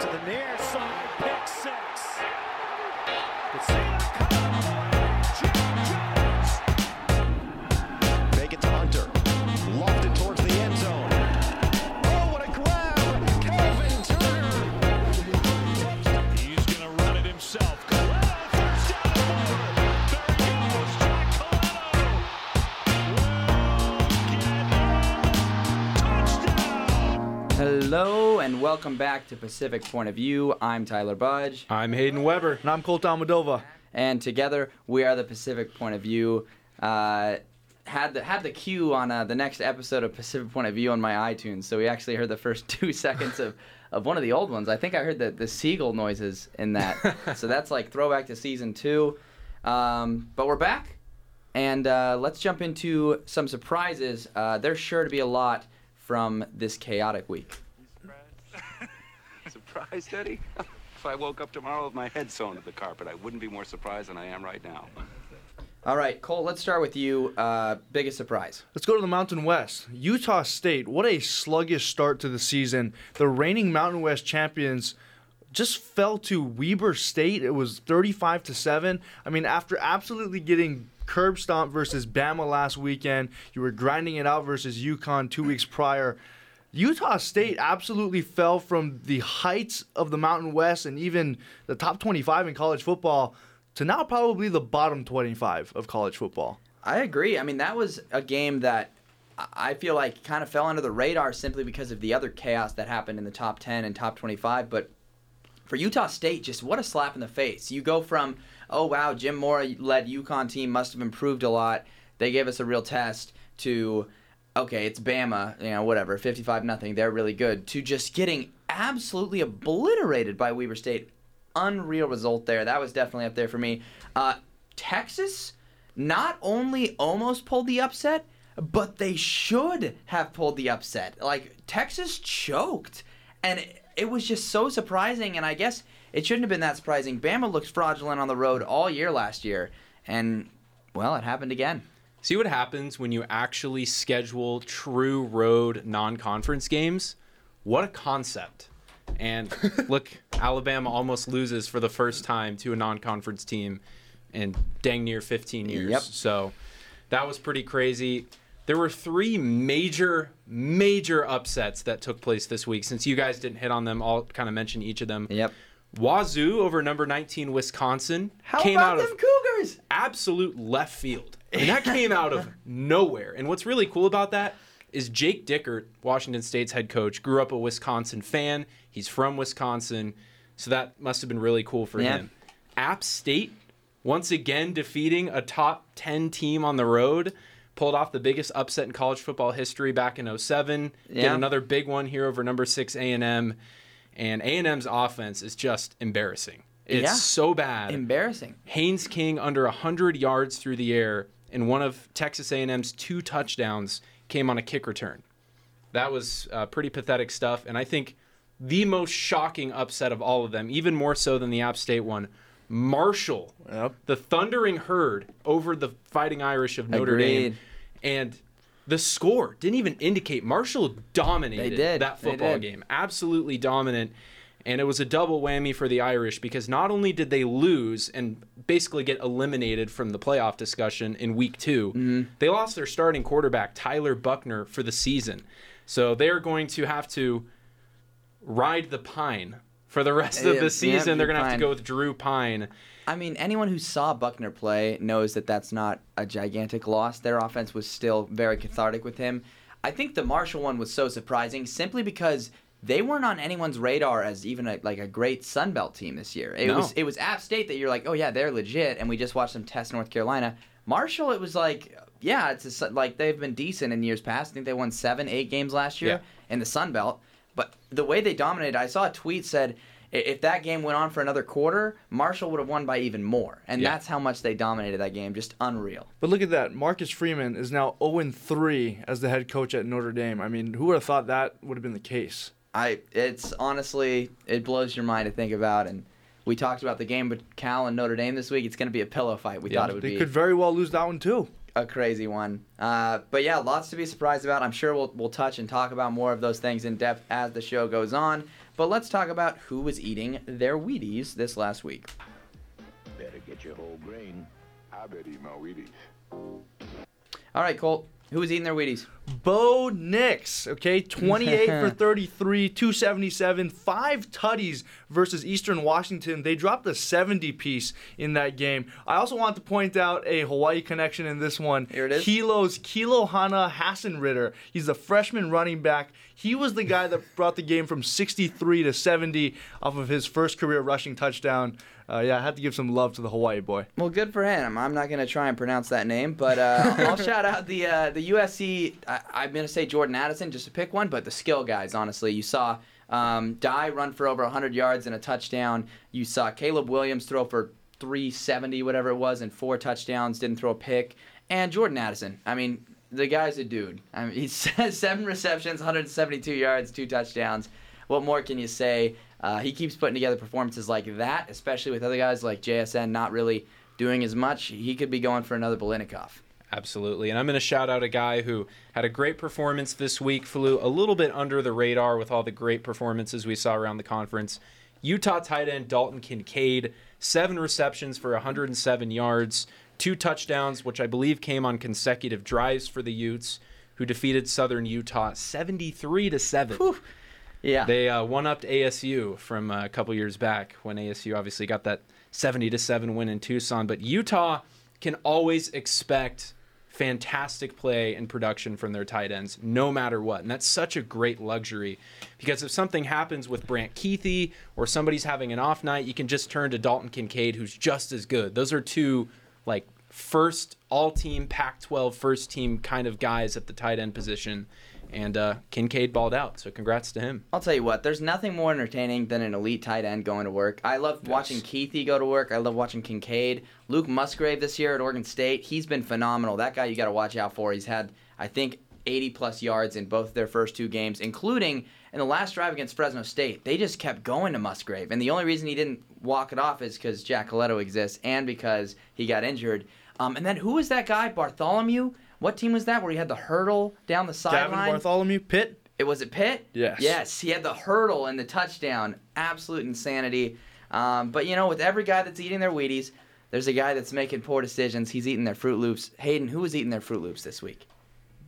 To the near Hello and welcome back to Pacific Point of View. I'm Tyler Budge, I'm Hayden Weber. And I'm Colt Almadova. and together we are the Pacific Point of View. Uh, had the had the cue on uh, the next episode of Pacific Point of View on my iTunes, so we actually heard the first two seconds of, of one of the old ones. I think I heard the the seagull noises in that, so that's like throwback to season two. Um, but we're back, and uh, let's jump into some surprises. Uh, there's sure to be a lot from this chaotic week. Surprised, Eddie? if I woke up tomorrow with my head sewn to the carpet, I wouldn't be more surprised than I am right now. All right, Cole, let's start with you. Uh, biggest surprise. Let's go to the Mountain West. Utah State, what a sluggish start to the season. The reigning Mountain West champions just fell to Weber State. It was 35 to 7. I mean, after absolutely getting curb stomped versus Bama last weekend, you were grinding it out versus UConn 2 weeks prior. Utah State absolutely fell from the heights of the Mountain West and even the top 25 in college football to now probably the bottom 25 of college football. I agree. I mean, that was a game that I- feel like kind of fell under the radar simply because of the other chaos that happened in the top 10 and top 25. But for Utah State, just what a slap in the face. You go from, oh, wow, Jim Mora led UConn team must have improved a lot. They gave us a real test to, okay, it's Bama, you know, whatever, 55 nothing. They're really good. To just getting absolutely obliterated by Weber State. Unreal result there. That was definitely up there for me. Uh, Texas not only almost pulled the upset, but they should have pulled the upset. Like Texas choked, and it, it was just so surprising. And I guess it shouldn't have been that surprising. Bama looked fraudulent on the road all year last year, and well, it happened again. See what happens when you actually schedule true road non-conference games? What a concept. And look, Alabama almost loses for the first time to a non-conference team in dang near 15 years. Yep. So that was pretty crazy. There were three major, major upsets that took place this week. Since you guys didn't hit on them, I'll kind of mention each of them. Yep. Wazoo over number 19 Wisconsin How came about out them of Cougars? absolute left field. And that came out of nowhere. And what's really cool about that is Jake Dickert, Washington State's head coach, grew up a Wisconsin fan. He's from Wisconsin. So that must have been really cool for Yeah. him. App State, once again defeating a top 10 team on the road, pulled off the biggest upset in college football history back in 07. Get Yeah. another big one here over number 6 A&M. And A&M's offense is just embarrassing. It's Yeah. so bad. Embarrassing. Haynes King under 100 yards through the air, and one of Texas A&M's two touchdowns came on a kick return. That was uh, pretty pathetic stuff, and I think the most shocking upset of all of them, even more so than the App State one, Marshall, Yep. the Thundering Herd over the Fighting Irish of Notre Dame, and the score didn't even indicate Marshall dominated that football game, absolutely dominant. And it was a double whammy for the Irish because not only did they lose and basically get eliminated from the playoff discussion in week 2 Mm-hmm. they lost their starting quarterback, Tyler Buchner, for the season. So they're going to have to ride the pine for the rest of the season. they're going to have to go with Drew Pyne. I mean, anyone who saw Buchner play knows that that's not a gigantic loss. Their offense was still very cathartic with him. I think the Marshall one was so surprising simply because they weren't on anyone's radar as even a, like a great Sun Belt team this year. It No. was it was App State that you're like, oh yeah, they're legit, and we just watched them test North Carolina. Marshall, it was like, yeah, it's a, like they've been decent in years past. I think they won seven, eight games last year Yeah. in the Sun Belt. But the way they dominated, I saw a tweet said if that game went on for another quarter, Marshall would have won by even more. And Yeah. that's how much they dominated that game. Just unreal. But look at that. Marcus Freeman is now 0 3 as the head coach at Notre Dame. I mean, who would have thought that would have been the case? I it's honestly it blows your mind to think about and we talked about the game with Cal and Notre Dame this week. It's going to be a pillow fight. We Yeah, thought it would They be They could very well lose that one, too. a crazy one. Uh, but yeah, lots to be surprised about. I'm sure we'll we'll touch and talk about more of those things in depth as the show goes on. But let's talk about who was eating their Wheaties this last week. Better get your whole grain. I bet eat my Wheaties. All right, Colt, who was eating their Wheaties? Bo Nix, okay, 28 for 33, 277, five tutties versus Eastern Washington. They dropped a 70 piece in that game. I also want to point out a Hawaii connection in this one. Here it is. Kilo's Kilohana Haasenritter. He's a freshman running back. He was the guy that brought the game from 63 to 70 off of his first career rushing touchdown. Uh, yeah, I had to give some love to the Hawaii boy. Well, good for him. I'm not going to try and pronounce that name, but uh, I'll shout out the uh, the USC. I, I'm going to say Jordan Addison just to pick one, but the skill guys. Honestly, you saw um, Dye run for over 100 yards and a touchdown. You saw Caleb Williams throw for 370, whatever it was, and four touchdowns. Didn't throw a pick. And Jordan Addison. I mean, the guy's a dude. I mean, he's seven receptions, 172 yards, two touchdowns. What more can you say? Uh, he keeps putting together performances like that, especially with other guys like JSN not really doing as much. He could be going for another Biletnikoff. Absolutely. And I'm going to shout out a guy who had a great performance this week, flew a little bit under the radar with all the great performances we saw around the conference. Utah tight end Dalton Kincaid, seven receptions for 107 yards, two touchdowns, which I believe came on consecutive drives for the Utes, who defeated Southern Utah 73 to 7. Yeah. They uh, one upped ASU from uh, a couple years back when ASU obviously got that 70 to 7 win in Tucson. But Utah can always expect fantastic play and production from their tight ends no matter what. And that's such a great luxury because if something happens with Brant Kuithe or somebody's having an off night, you can just turn to Dalton Kincaid, who's just as good. Those are two like first all team Pac 12 first team kind of guys at the tight end position. And uh, Kincaid balled out. So congrats to him. I'll tell you what, there's nothing more entertaining than an elite tight end going to work. I love watching Kuithe go to work. I love watching Kincaid. Luke Musgrave this year at Oregon State, he's been phenomenal. That guy you got to watch out for. He's had, I think, 80 plus yards in both their first two games, including in the last drive against Fresno State. They just kept going to Musgrave. And the only reason he didn't walk it off is because Jack Coletto exists and because he got injured. Um, and then who was that guy? Bartholomew? What team was that where he had the hurdle down the sideline? Gavin? Bartholomew, Pitt. It was it Pitt? Yes. Yes, he had the hurdle and the touchdown. Absolute insanity. Um, but you know, with every guy that's eating their Wheaties, there's a guy that's making poor decisions. He's eating their Fruit Loops. Hayden, who was eating their Fruit Loops this week?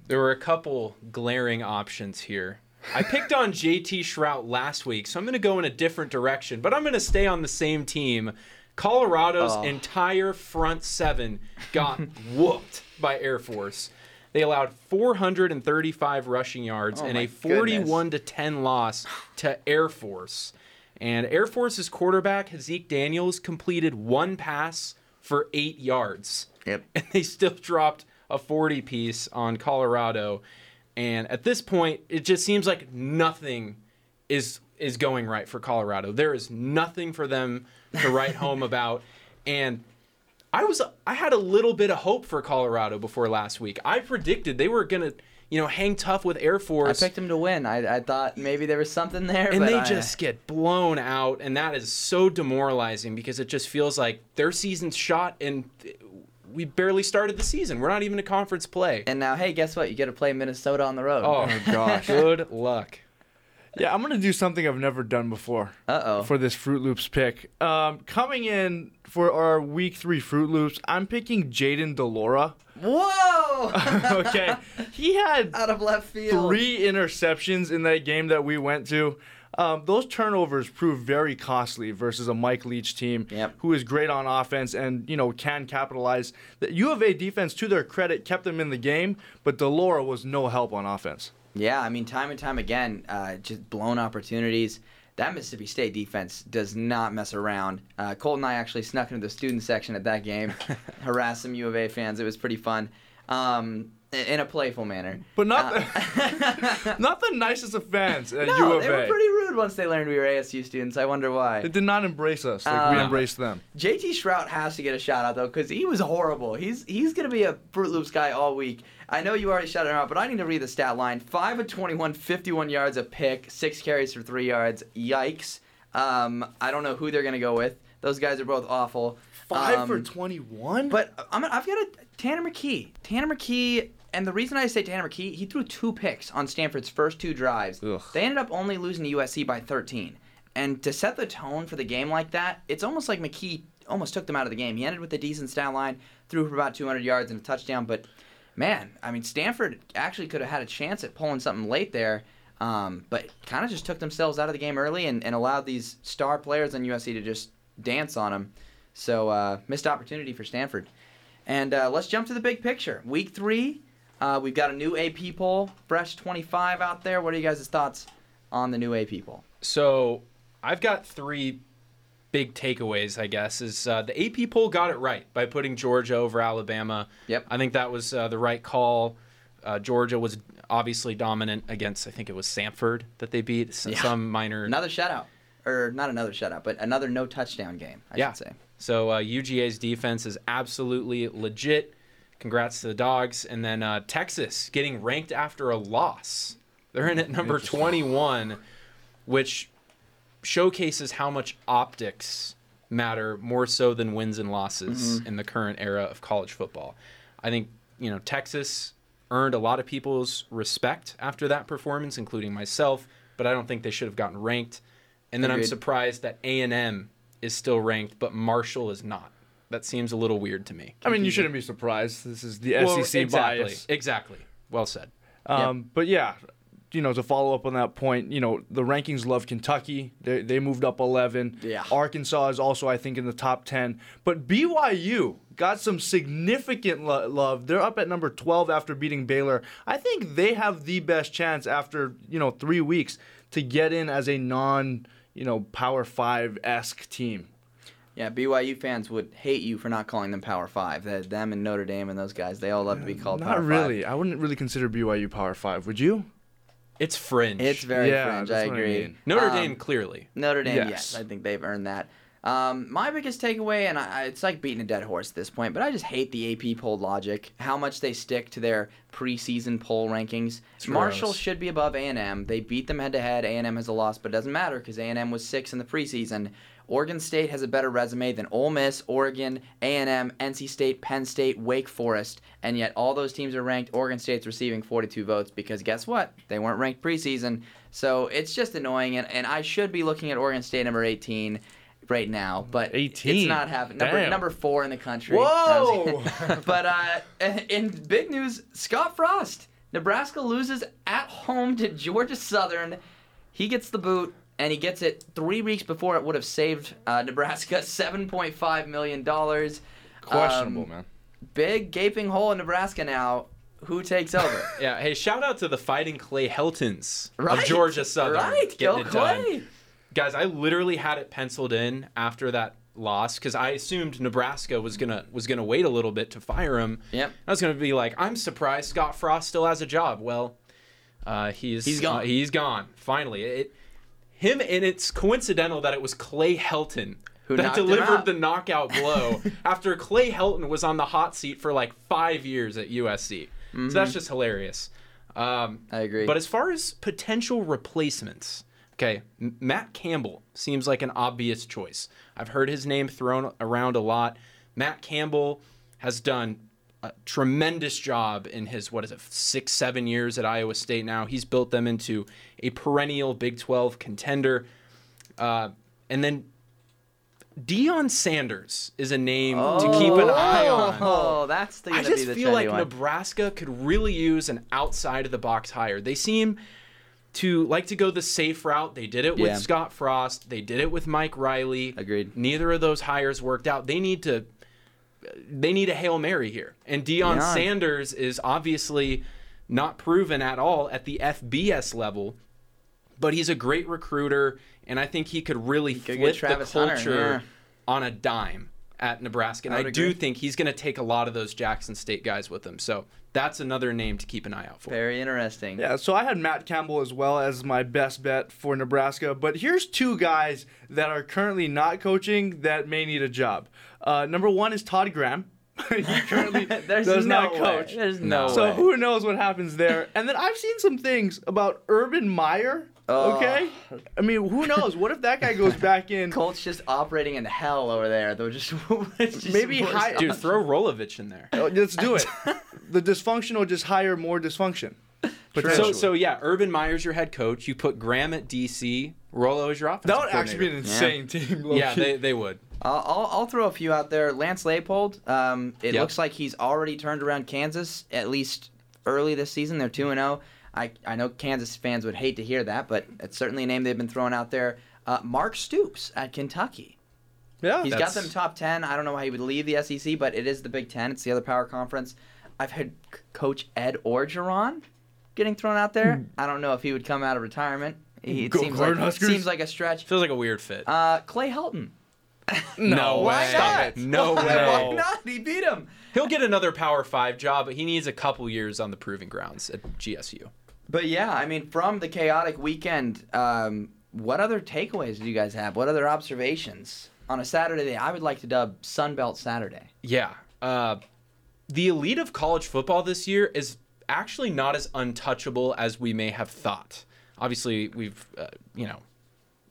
There were a couple glaring options here. I picked on JT Shrout last week, so I'm going to go in a different direction, but I'm going to stay on the same team. Colorado's Oh. entire front seven got whooped by Air Force. They allowed 435 rushing yards Oh and a 41 to 10 loss to Air Force. And Air Force's quarterback, Zeke Daniels, completed one pass for eight yards Yep. and they still dropped a 40 piece on Colorado. And at this point, it just seems like nothing is is going right for Colorado. There is nothing for them to write home about. And I was I had a little bit of hope for Colorado before last week. I predicted they were gonna, you know, hang tough with Air Force. I picked them to win. I, I thought maybe there was something there, and but they I- just get blown out, and that is so demoralizing because it just feels like their season's shot, and we barely started the season. We're not even a conference play. And now, hey, guess what? You get to play Minnesota on the road. Oh, oh gosh, good luck. Yeah, I'm gonna do something I've never done before. Uh oh. For this Fruit Loops pick, um, coming in for our Week Three Fruit Loops, I'm picking Jayden de Laura. Whoa! okay, he had Out of left field. three interceptions in that game that we went to. Um, those turnovers proved very costly versus a Mike Leach team Yep. who is great on offense and you know can capitalize. The U of A defense, to their credit, kept them in the game, but Delora was no help on offense. Yeah, I mean, time and time again, uh, just blown opportunities. That Mississippi State defense does not mess around. Uh, Colt and I actually snuck into the student section at that game, harassed some U of A fans. It was pretty fun. Um, in a playful manner. But not the, not the nicest of fans at U No, of they were pretty rude once they learned we were ASU students. I wonder why. They did not embrace us like we Uh, embraced them. JT Shrout has to get a shout out though, because he was horrible. He's he's gonna be a Fruit Loops guy all week. I know you already shouted him out, but I need to read the stat line: five of 21, 51 yards a pick, six carries for three yards. Yikes! Um, I don't know who they're gonna go with. Those guys are both awful. Five Um, for 21? But I'm, I've got a Tanner McKee. Tanner McKee, and the reason I say Tanner McKee, he threw two picks on Stanford's first two drives. Ugh. They ended up only losing to USC by 13. And to set the tone for the game like that, it's almost like McKee almost took them out of the game. He ended with a decent stat line, threw for about 200 yards and a touchdown. But man, I mean, Stanford actually could have had a chance at pulling something late there. Um, but kind of just took themselves out of the game early and, and allowed these star players on USC to just dance on them. So uh, missed opportunity for Stanford. And uh, let's jump to the big picture. Week three, uh, we've got a new AP poll, Fresh 25 out there. What are you guys' thoughts on the new AP poll? So I've got three big takeaways, I guess. Is uh, the AP poll got it right by putting Georgia over Alabama. Yep. I think that was uh, the right call. Uh, Georgia was obviously dominant against, I think it was Samford that they beat. S- Yeah. Some minor. Another shutout. Or not another shutout, but another no touchdown game, I yeah. should say. So uh, UGA's defense is absolutely legit. Congrats to the dogs. And then uh, Texas getting ranked after a loss. They're in at number 21, which showcases how much optics matter more so than wins and losses in the current era of college football. I think, you know, Texas earned a lot of people's respect after that performance, including myself, but I don't think they should have gotten ranked. And then I'm surprised that A&M is still ranked, but Marshall is not. That seems a little weird to me. I mean, you shouldn't be surprised. This is the Well, SEC exactly, bias. Exactly. Well said. Um, But yeah, you know, to follow up on that point, you know, the rankings love Kentucky. They, they moved up 11. Yeah. Arkansas is also, I think, in the top 10. But BYU got some significant lo- love. They're up at number 12 after beating Baylor. I think they have the best chance after, you know, three weeks to get in as a non, you know, Power 5 esque team. Yeah, BYU fans would hate you for not calling them Power Five. That them and Notre Dame and those guys, they all love to be called Not Power really. I wouldn't really consider BYU Power 5. Would you? It's fringe. It's very Yeah, fringe. I what I agree. mean. Notre Um, Dame clearly. Notre Dame, yes. Yes. I think they've earned that. Um, my biggest takeaway, and I, it's like beating a dead horse at this point, but I just hate the AP poll logic. How much they stick to their preseason poll rankings. Marshall gross. should be above A&M. They beat them head to head. A&M has a loss, but it doesn't matter because A&M was six in the preseason. Oregon State has a better resume than Ole Miss, Oregon, A&M, NC State, Penn State, Wake Forest, and yet all those teams are ranked. Oregon State's receiving 42 votes because guess what? They weren't ranked preseason. So it's just annoying, and, and I should be looking at Oregon State number 18 right now, but 18? it's not happening. Number, number four in the country. Whoa! but uh, in big news, Scott Frost, Nebraska loses at home to Georgia Southern. He gets the boot, and he gets it three weeks before it would have saved uh, Nebraska seven point five million dollars. Questionable, Um, man. Big gaping hole in Nebraska now. Who takes over? Yeah. Hey, shout out to the Fighting Clay Heltons Right. of Georgia Southern. Right. Go it done. Guys, I literally had it penciled in after that loss because I assumed Nebraska was gonna was gonna wait a little bit to fire him. Yep. I was gonna be like, I'm surprised Scott Frost still has a job. Well, uh, he's He's gone. uh, he's gone. Finally, it him and it's coincidental that it was Clay Helton Who that delivered the knockout blow after Clay Helton was on the hot seat for like five years at USC. So that's just hilarious. Um, I agree. But as far as potential replacements, okay, Matt Campbell seems like an obvious choice. I've heard his name thrown around a lot. Matt Campbell has done a tremendous job in his what is it six seven years at Iowa State now. He's built them into a perennial Big 12 contender. Uh, and then Deion Sanders is a name to keep an eye on. Oh, that's the, I just be the feel like one. Nebraska could really use an outside of the box hire. They seem to like to go the safe route. They did it with Yeah. Scott Frost. They did it with Mike Riley. Agreed. Neither of those hires worked out. They need to they need a Hail Mary here. And Deion Deion. Sanders is obviously not proven at all at the FBS level, but he's a great recruiter and I think he could really get flip the culture yeah. on a dime at Nebraska. And I I, do think he's going to take a lot of those Jackson State guys with him. So that's another name to keep an eye out for. Very interesting. Yeah, so I had Matt Campbell as well as my best bet for Nebraska. But here's two guys that are currently not coaching that may need a job. Uh, number one is Todd Graham. he currently There's does no not way. coach. There's no so way. who knows what happens there? And then I've seen some things about Urban Meyer. Oh. Okay, I mean, who knows? What if that guy goes back in? Colts just operating in hell over there. They're just, just Maybe worse. high- Dude, throw Rolovich in there. Oh, Let's do it. the dysfunctional just hire more dysfunction. So, so yeah, Urban Meyer's your head coach. You put Graham at DC. Rolo is your offensive that would actually be an coordinator. insane team. Yeah, low-key. they, they would. I'll, I'll, I'll throw a few out there. Lance Leipold. Um, it Yep. looks like he's already turned around Kansas at least early this season. They're two and zero. I I know Kansas fans would hate to hear that, but it's certainly a name they've been throwing out there. Uh, Mark Stoops at Kentucky. yeah. He's That's- got them top ten. I don't know why he would leave the SEC, but it is the Big Ten. It's the other power conference. I've had C- Coach Ed Orgeron getting thrown out there. I don't know if he would come out of retirement. He, it Go seems like, Cornhuskers. seems like a stretch. Feels like a weird fit. Uh, Clay Helton. no Why way. not? No Why way. not? He beat him. He'll get another Power Five job, but he needs a couple years on the proving grounds at GSU. But yeah, I mean, from the chaotic weekend, um, what other takeaways do you guys have? What other observations on a Saturday? that I would like to dub Sunbelt Saturday. Yeah. Uh, the elite of college football this year is actually not as untouchable as we may have thought. Obviously, we've, uh, you know,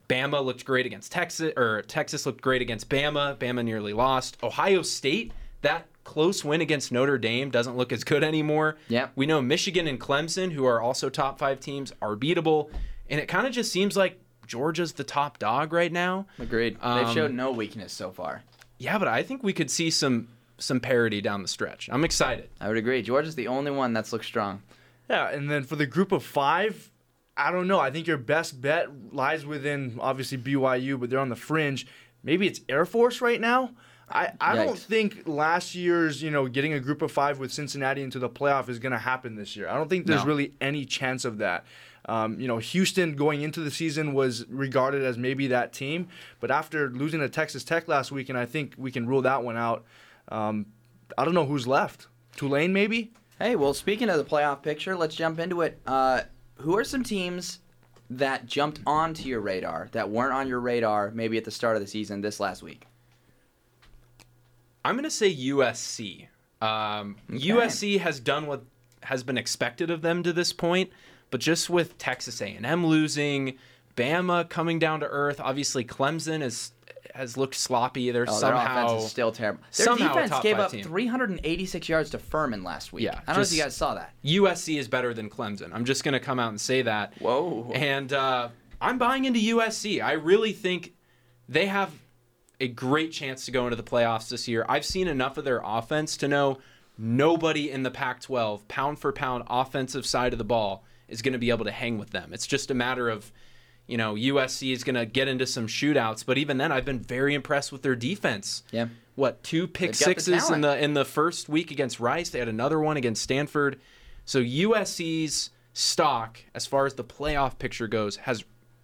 Bama looked great against Texas, or Texas looked great against Bama. Bama nearly lost. Ohio State, that close win against Notre Dame doesn't look as good anymore. Yep. We know Michigan and Clemson, who are also top five teams, are beatable. And it kind of just seems like Georgia's the top dog right now. Agreed. Um, They've showed no weakness so far. Yeah, but I think we could see some some parity down the stretch. I'm excited. I would agree. Georgia's the only one that's looked strong. Yeah, and then for the group of five, I don't know. I think your best bet lies within obviously BYU, but they're on the fringe. Maybe it's Air Force right now. I, I don't think last year's, you know, getting a group of five with Cincinnati into the playoff is going to happen this year. I don't think there's No. really any chance of that. Um, you know, Houston going into the season was regarded as maybe that team, but after losing to Texas Tech last week, and I think we can rule that one out. Um, I don't know who's left. Tulane, maybe? Hey, well, speaking of the playoff picture, let's jump into it. Uh, who are some teams that jumped onto your radar that weren't on your radar maybe at the start of the season this last week? I'm going to say USC. Um, USC has done what has been expected of them to this point, but just with Texas A&M losing, Bama coming down to earth, obviously Clemson is has looked sloppy. They're Oh, somehow is still terrible. Their somehow defense gave up team. 386 yards to Furman last week. Yeah, I don't know if you guys saw that. USC is better than Clemson. I'm just going to come out and say that. Whoa. And uh, I'm buying into USC. I really think they have a great chance to go into the playoffs this year. I've seen enough of their offense to know nobody in the Pac 12, pound for pound, offensive side of the ball, is going to be able to hang with them. It's just a matter of. You know, USC is going to get into some shootouts, but even then, I've been very impressed with their defense. Yeah. What two pick They've got the sixes in the in the first week against Rice? They had another one against Stanford. So USC's stock, as far as the playoff picture goes, has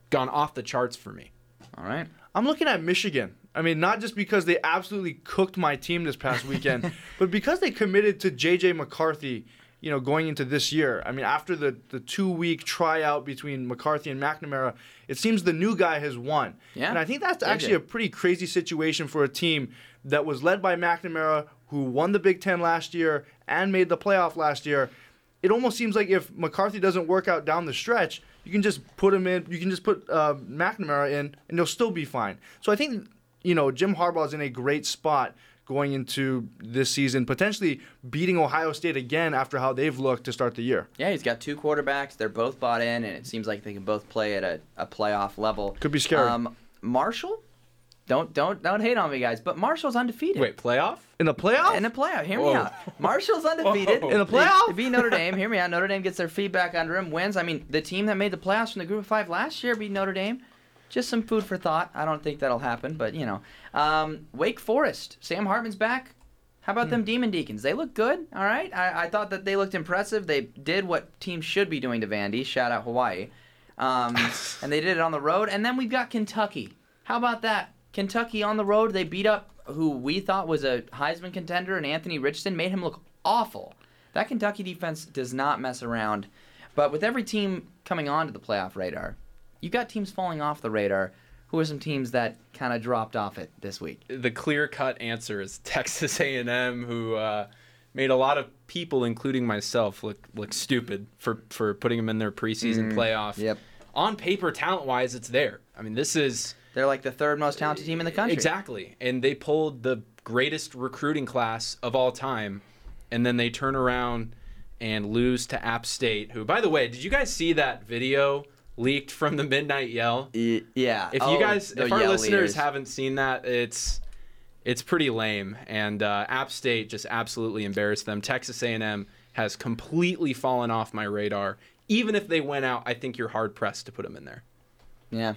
gone off the charts for me. All right. I'm looking at Michigan. I mean, not just because they absolutely cooked my team this past weekend, but because they committed to JJ McCarthy, you know, going into this year. I mean, after the, the two week tryout between McCarthy and McNamara, it seems the new guy has won. Yeah, And I think that's JJ. actually a pretty crazy situation for a team that was led by McNamara, who won the Big Ten last year and made the playoff last year. It almost seems like if McCarthy doesn't work out down the stretch, you can just put him in. You can just put uh, McNamara in, and he'll still be fine. So I think you know Jim Harbaugh is in a great spot going into this season, potentially beating Ohio State again after how they've looked to start the year. Yeah, he's got two quarterbacks. They're both bought in, and it seems like they can both play at a, a playoff level. Could be scary. Um, Marshall, don't don't don't hate on me, guys. But Marshall's undefeated. Wait, playoff? In the playoff? In the playoff, hear me out. Marshall's undefeated. Whoa. In the playoff? They beat Notre Dame. Hear me out. Notre Dame gets their feedback under him, wins. I mean, the team that made the playoffs from the group of five last year beat Notre Dame. Just some food for thought. I don't think that'll happen, but you know. Um, Wake Forest. Sam Hartman's back. How about them Demon Deacons? They look good. All right. I, I thought that they looked impressive. They did what teams should be doing to Vandy. Shout out Hawaii. Um, and they did it on the road. And then we've got Kentucky. How about that? Kentucky on the road. They beat up who we thought was a Heisman contender, and Anthony Richardson made him look awful. That Kentucky defense does not mess around. But with every team coming onto the playoff radar, you got teams falling off the radar. Who are some teams that kind of dropped off it this week? the clear cut answer is Texas A&M, who uh, made a lot of people, including myself, look look stupid for for putting them in their preseason playoff. yep. On paper, talent wise, it's there. I mean, this is They're like the third most talented team in the country. exactly, and they pulled the greatest recruiting class of all time, and then they turn around and lose to App State. Who, by the way, did you guys see that video? Leaked from the Midnight Yell. Y- Yeah. If Oh, you guys, if our Yale listeners leaders. haven't seen that, it's it's pretty lame. And uh, App State just absolutely embarrassed them. Texas A&M has completely fallen off my radar. Even if they went out, I think you're hard pressed to put them in there. Yeah,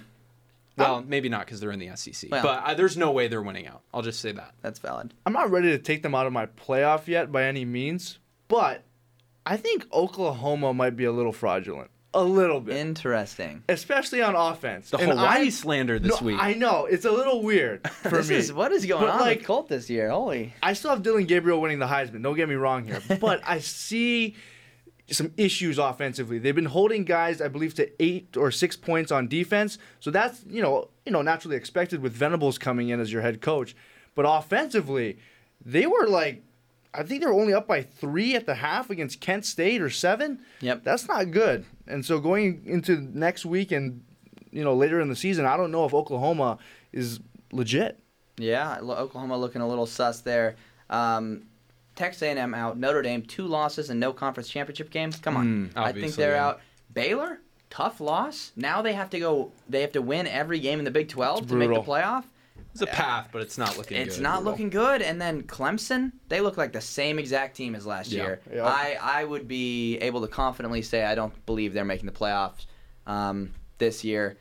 Well, maybe not because they're in the SEC, Well- but uh, there's no way they're winning out. I'll just say that. that's valid. I'm not ready to take them out of my playoff yet by any means, but I think Oklahoma might be a little fraudulent. A little bit. Interesting. especially on offense. The And Hawaii I- slander this no, week. I know it's a little weird for This me. is what is going But, on like, with Colt this year? Holy. I still have Dillon Gabriel winning the Heisman. Don't get me wrong here, but I see some issues offensively. They've been holding guys, I believe, to eight or six points on defense. So that's you know you know naturally expected with Venables coming in as your head coach. But offensively, they were like. I think they were only up by three at the half against Kent State or seven. Yep. That's not good. And so going into next week and you know later in the season, I don't know if Oklahoma is legit. Yeah, Oklahoma looking a little sus there. Um, Texas A&M out. Notre Dame two losses and no conference championship games. Come on, Mm, I think they're yeah. out. Baylor tough loss. Now they have to go. They have to win every game in the Big 12 It's to make the playoff. It's a path, but it's not looking good. It's good. not looking good. And then Clemson, they look like the same exact team as last Yeah. year. Yeah. I, I would be able to confidently say I don't believe they're making the playoffs um, this year,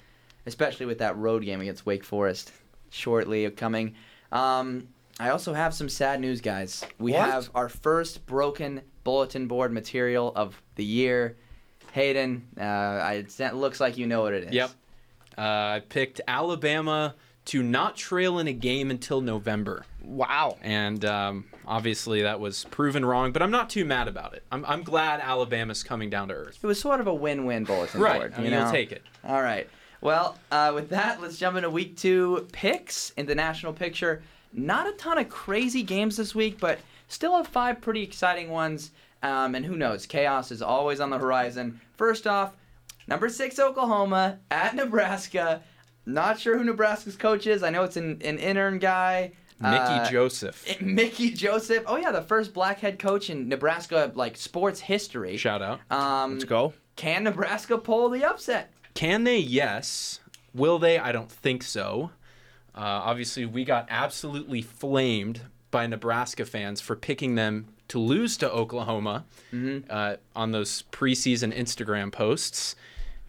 especially with that road game against Wake Forest shortly coming. Um, I also have some sad news, guys. We What? have our first broken bulletin board material of the year. Hayden, uh, I, it looks like you know what it is. Yep. Uh, I picked Alabama to not trail in a game until November. Wow. And um, obviously that was proven wrong, but I'm not too mad about it. I'm, I'm glad Alabama's coming down to earth. It was sort of a win-win bulletin Right. board. I mean, you you'll take it. All right. Well, uh, with that, let's jump into week two picks in the national picture. Not a ton of crazy games this week, but still have five pretty exciting ones. Um, and who knows? Chaos is always on the horizon. First off, number six Oklahoma at Nebraska. Not sure who Nebraska's coach is. I know it's an, an intern guy. Mickey Uh, Joseph. Mickey Joseph. Oh yeah, the first black head coach in Nebraska like sports history. Shout out. Um, Let's go. Can Nebraska pull the upset? Can they? Yes. Will they? I don't think so. Uh, obviously, we got absolutely flamed by Nebraska fans for picking them to lose to Oklahoma uh, on those preseason Instagram posts.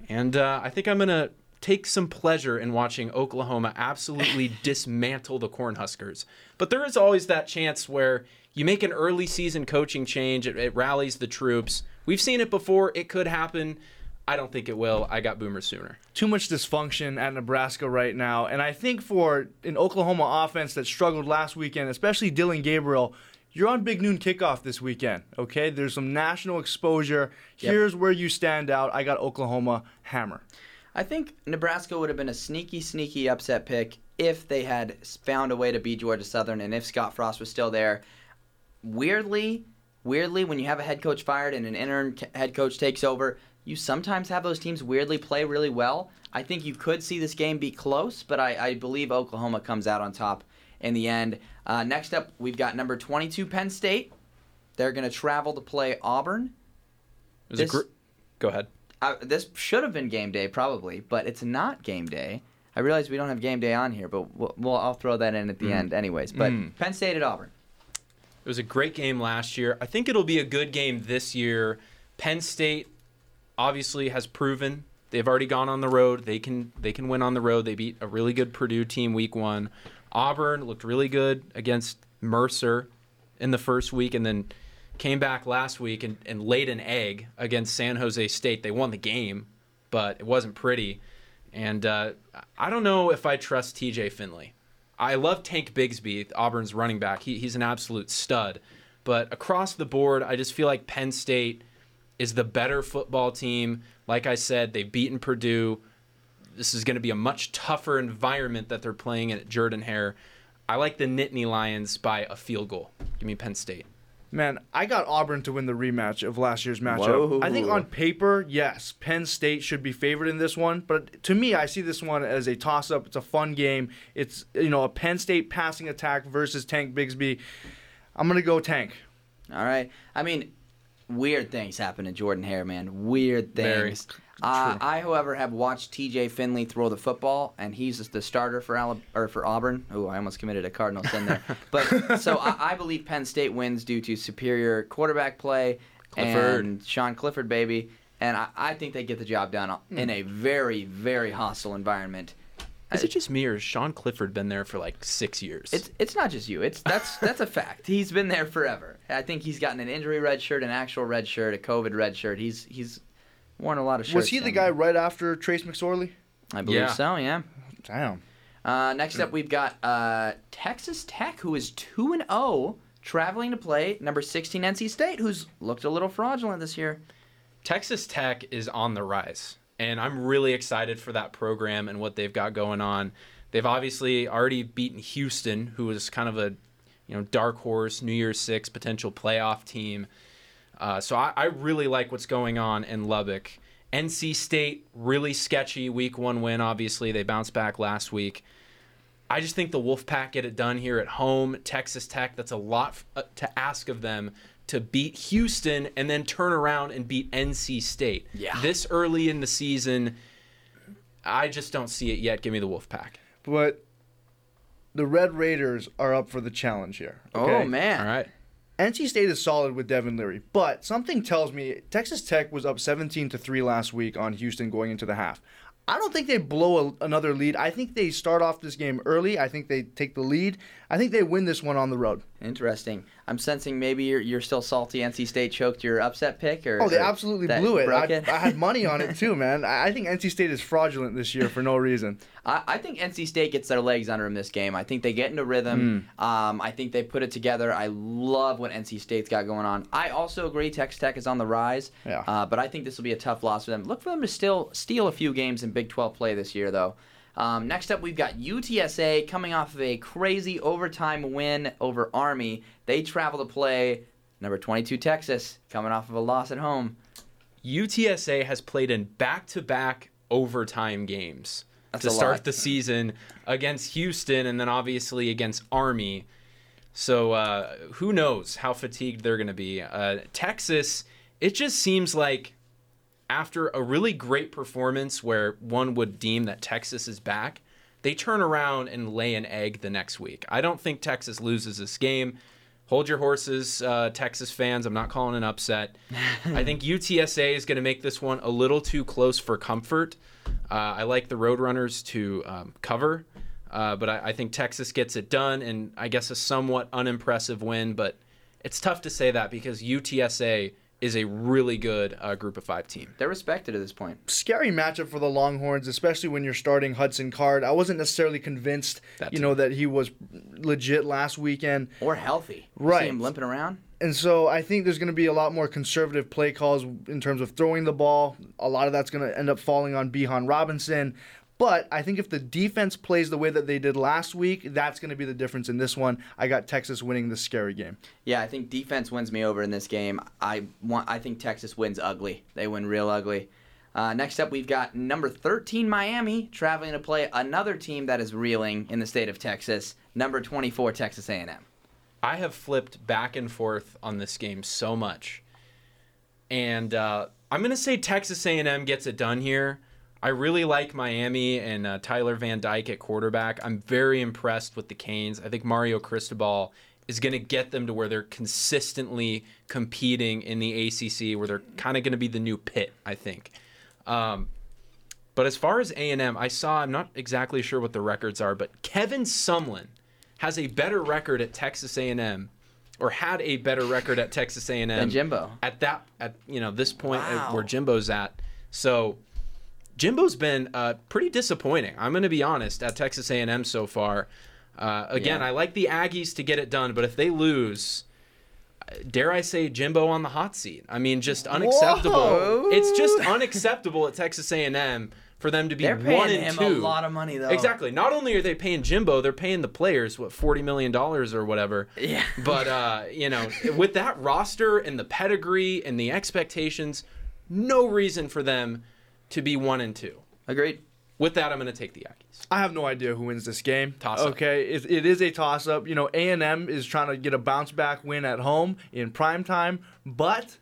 And uh, I think I'm going to take some pleasure in watching Oklahoma absolutely dismantle the Cornhuskers. But there is always that chance where you make an early season coaching change, it, it rallies the troops. We've seen it before, it could happen. I don't think it will. I got Boomer sooner. Too much dysfunction at Nebraska right now. And I think for an Oklahoma offense that struggled last weekend, especially Dillon Gabriel, you're on Big Noon kickoff this weekend, okay? There's some national exposure. Yep. Here's where you stand out. I got Oklahoma hammer. I think Nebraska would have been a sneaky, sneaky upset pick if they had found a way to beat Georgia Southern and if Scott Frost was still there. Weirdly, weirdly, when you have a head coach fired and an interim head coach takes over, you sometimes have those teams weirdly play really well. I think you could see this game be close, but I, I believe Oklahoma comes out on top in the end. Uh, next up, we've got number 22 Penn State. They're going to travel to play Auburn. This- gr- Go ahead. Uh, this should have been game day probably, but it's not game day. I realize we don't have game day on here, but we'll, we'll I'll throw that in at the end anyways. But Penn State at Auburn. It was a great game last year. I think it'll be a good game this year. Penn State obviously has proven they've already gone on the road. They can they can win on the road. They beat a really good Purdue team week 1. Auburn looked really good against Mercer in the first week and then came back last week and, and laid an egg against San Jose State. They won the game, but it wasn't pretty. And uh, I don't know if I trust TJ Finley. I love Tank Bigsby, Auburn's running back. He, he's an absolute stud. but across the board, I just feel like Penn State is the better football team. Like I said, they've beaten Purdue. This is going to be a much tougher environment that they're playing in at Jordan Hare. I like the Nittany Lions by a field goal. Give me Penn State. Man, I got Auburn to win the rematch of last year's matchup. Whoa. I think on paper, yes, Penn State should be favored in this one, but to me, I see this one as a toss-up. It's a fun game. It's you know a Penn State passing attack versus Tank Bigsby. I'm gonna go Tank. All right. I mean, weird things happen to Jordan Hare, man. Weird Very things. Uh, I, however, have watched T.J. Finley throw the football, and he's the starter for Alab- or for Auburn. Oh, I almost committed a Cardinal sin there. But so I, I believe Penn State wins due to superior quarterback play Clifford. and Sean Clifford, baby. And I, I think they get the job done in a very, very hostile environment. Is it just me or has Sean Clifford been there for like six years? It's it's not just you. It's that's that's a fact. He's been there forever. I think he's gotten an injury red shirt, an actual red shirt, a COVID red shirt. He's he's worn a lot of shirts. Was he the guy there. right after Trace McSorley? I believe Yeah. so. Yeah. Damn. Uh, next up, we've got uh, Texas Tech, who is two and zero, traveling to play number sixteen NC State, who's looked a little fraudulent this year. Texas Tech is on the rise, and I'm really excited for that program and what they've got going on. They've obviously already beaten Houston, who was kind of a you know dark horse New Year's Six potential playoff team. Uh, so I, I really like what's going on in Lubbock. NC State really sketchy week one win. Obviously they bounced back last week. I just think the Wolfpack get it done here at home. Texas Tech, that's a lot f- uh, to ask of them to beat Houston and then turn around and beat NC State. Yeah. This early in the season, I just don't see it yet. Give me the Wolfpack. But the Red Raiders are up for the challenge here. Oh man! All right. NC State is solid with Devin Leary, but something tells me Texas Tech was up 17 to 3 last week on Houston going into the half. I don't think they blow a, another lead. I think they start off this game early. I think they take the lead. I think they win this one on the road. Interesting. I'm sensing maybe you're you're still salty. NC State choked your upset pick, or Oh, they or absolutely blew it. I, it? I had money on it too, man. I think NC State is fraudulent this year for no reason. I, I think NC State gets their legs under them this game. I think they get into rhythm. Hmm. Um, I think they put it together. I love what NC State's got going on. I also agree Texas Tech is on the rise. Yeah. Uh, but I think this will be a tough loss for them. Look for them to still steal a few games in Big 12 play this year, though. Um, next up, we've got UTSA coming off of a crazy overtime win over Army. They travel to play number 22 Texas, coming off of a loss at home. UTSA has played in back-to-back overtime games That's to start lot. the season against Houston and then obviously against Army. So uh, who knows how fatigued they're going to be? Uh, Texas, it just seems like after a really great performance where one would deem that Texas is back, they turn around and lay an egg the next week. I don't think Texas loses this game. Hold your horses, uh, Texas fans. I'm not calling an upset. I think UTSA is going to make this one a little too close for comfort. Uh, I like the Roadrunners to um, cover, uh, but I, I think Texas gets it done, and I guess a somewhat unimpressive win. But it's tough to say that because UTSA is a really good uh, Group of Five team. They're respected at this point. Scary matchup for the Longhorns, especially when you're starting Hudson Card. I wasn't necessarily convinced, That you know, that he was legit last weekend. Or healthy. Right. See him limping around? And so I think there's going to be a lot more conservative play calls in terms of throwing the ball. A lot of that's going to end up falling on Bijan Robinson. But I think if the defense plays the way that they did last week, that's going to be the difference in this one. I got Texas winning this scary game. Yeah, I think defense wins me over in this game. I want. I think Texas wins ugly. They win real ugly. Uh, next up, we've got number 13 Miami traveling to play another team that is reeling in the state of Texas. Number 24 Texas A&M. I have flipped back and forth on this game so much, and uh, I'm gonna say Texas A&M gets it done here. I really like Miami and uh, Tyler Van Dyke at quarterback. I'm very impressed with the Canes. I think Mario Cristobal is going to get them to where they're consistently competing in the ACC, where they're kind of going to be the new pit. I think. Um, but as far as A&M, I saw. I'm not exactly sure what the records are, but Kevin Sumlin has a better record at Texas A&M, or had a better record at Texas A&M Than Jimbo. at that at you know this point Wow. where Jimbo's at. So Jimbo's been uh, pretty disappointing. I'm going to be honest at Texas A&M so far. Uh, again, Yeah. I like the Aggies to get it done, but if they lose, dare I say, Jimbo on the hot seat. I mean, just unacceptable. It's just unacceptable at Texas A&M for them to be They're one paying and him two. a lot of money though. Exactly. Not only are they paying Jimbo, they're paying the players what forty million dollars or whatever. Yeah. But uh, you know, with that roster and the pedigree and the expectations, no reason for them to be one and two. Agreed. With that, I'm going to take the Aggies. I have no idea who wins this game. Toss-up. Okay, it, it is a toss up. You know, A and M is trying to get a bounce back win at home in prime time, but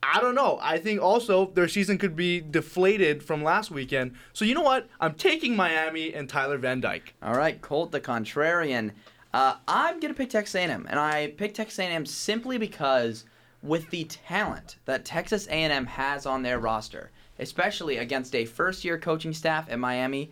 I don't know. I think also their season could be deflated from last weekend. So you know what? I'm taking Miami and Tyler Van Dyke. All right, Colt the contrarian. Uh, I'm gonna pick Texas A&M, and I pick Texas A&M simply because with the talent that Texas A&M has on their roster, especially against a first-year coaching staff at Miami,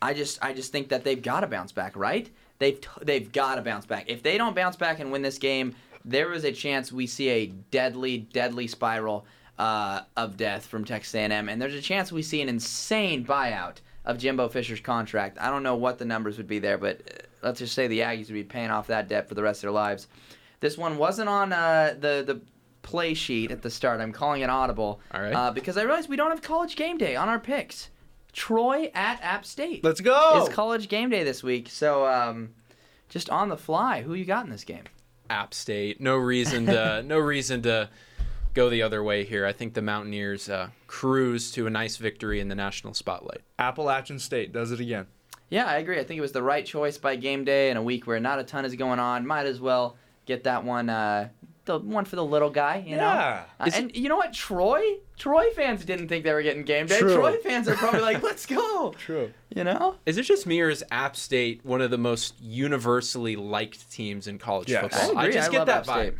I just I just think that they've got to bounce back, right? They've t- they've got to bounce back. If they don't bounce back and win this game, there is a chance we see a deadly, deadly spiral uh, of death from Texas A&M, and there's a chance we see an insane buyout of Jimbo Fisher's contract. I don't know what the numbers would be there, but uh, let's just say the Aggies would be paying off that debt for the rest of their lives. This one wasn't on uh, the the play sheet at the start. I'm calling it audible. All right. Uh, because I realized we don't have college game day on our picks. Troy at App State. Let's go. It's college game day this week. So um, just on the fly, who you got in this game? App State. No reason to no reason to go the other way here. I think the Mountaineers uh, cruise to a nice victory in the national spotlight. Appalachian State does it again. Yeah, I agree. I think it was the right choice by game day in a week where not a ton is going on. Might as well get that one, uh, the one for the little guy. You Yeah. know. Uh, and you know what? Troy, Troy fans didn't think they were getting game day. True. Troy fans are probably like, "Let's go." True. You know. Is it just me or is App State one of the most universally liked teams in college Yes. football? I agree. just I get love that App State. vibe.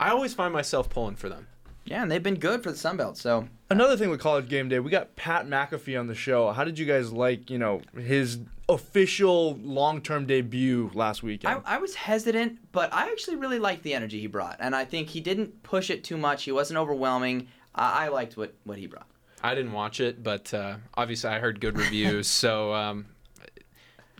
I always find myself pulling for them. Yeah, and they've been good for the Sun Belt. So Another thing with college game day, we got Pat McAfee on the show. How did you guys like, you know, his official long-term debut last weekend? I, I was hesitant, but I actually really liked the energy he brought, and I think he didn't push it too much. He wasn't overwhelming. I, I liked what what he brought. I didn't watch it, but uh, obviously I heard good reviews. so um,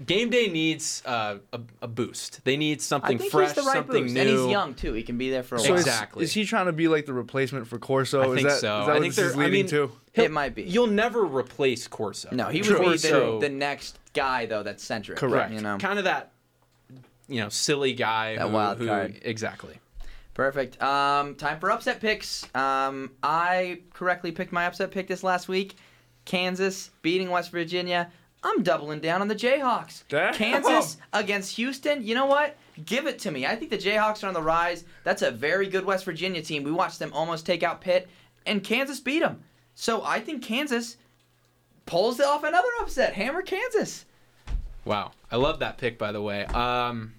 game day needs uh, a, a boost. They need I something think fresh, he's the right something boost, new. and he's young too. He can be there for a So while. Exactly. Is, he trying to be like the replacement for Corso? I is think that, so. Is that I what think this is they're- I leading mean, to? It might be. You'll never replace Corso. No, he True. would be the, the next guy though that's centric. Correct. You know. kind of that, you know, silly guy. That who, wild who- card. Exactly. Perfect. Um, time for upset picks. Um, I correctly picked my upset pick this last week. Kansas beating West Virginia. I'm doubling down on the Jayhawks. Damn. Kansas against Houston. You know what? Give it to me. I think the Jayhawks are on the rise. That's a very good West Virginia team. We watched them almost take out Pitt, and Kansas beat them. So I think Kansas pulls off another upset. Hammer Kansas. Wow, I love that pick. By the way, um,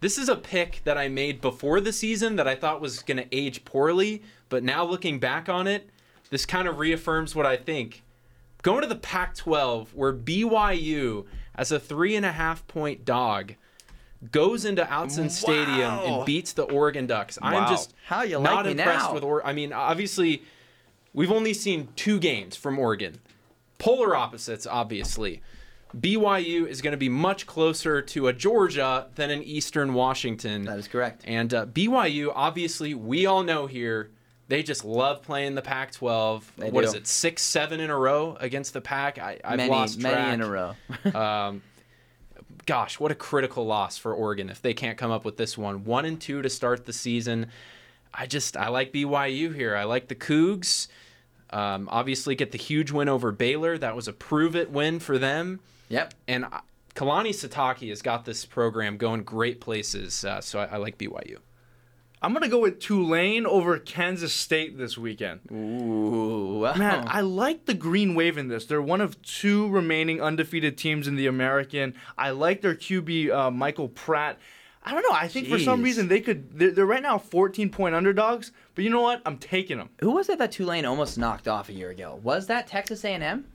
this is a pick that I made before the season that I thought was going to age poorly, but now looking back on it, this kind of reaffirms what I think. Going to the Pac-12, where BYU, as a three and a half point dog, goes into Autzen Stadium and beats the Oregon Ducks. I'm just How you not like impressed now? with Oregon. I mean, obviously, we've only seen two games from Oregon. Polar opposites, obviously. BYU is going to be much closer to a Georgia than an Eastern Washington. That is correct. And uh, BYU, obviously, we all know here, they just love playing the Pac-12. They What do. is it, six, seven in a row against the Pac? I, I've many, lost track. many in a row. Um, gosh, what a critical loss for Oregon if they can't come up with this one. One and two to start the season. I just I like BYU here. I like the Cougs. Um, obviously, get the huge win over Baylor. That was a prove it win for them. yep. And Kalani Sitake has got this program going great places. Uh, so I, I like BYU. I'm gonna go with Tulane over Kansas State this weekend. Ooh. Wow. Man, I like the Green Wave in this. They're one of two remaining undefeated teams in the American. I like their QB uh, Michael Pratt. I don't know. I think for some reason they could. They're, they're right now 14 point underdogs. But you know what? I'm taking them. Who was it that Tulane almost knocked off a year ago? Was that Texas A&M?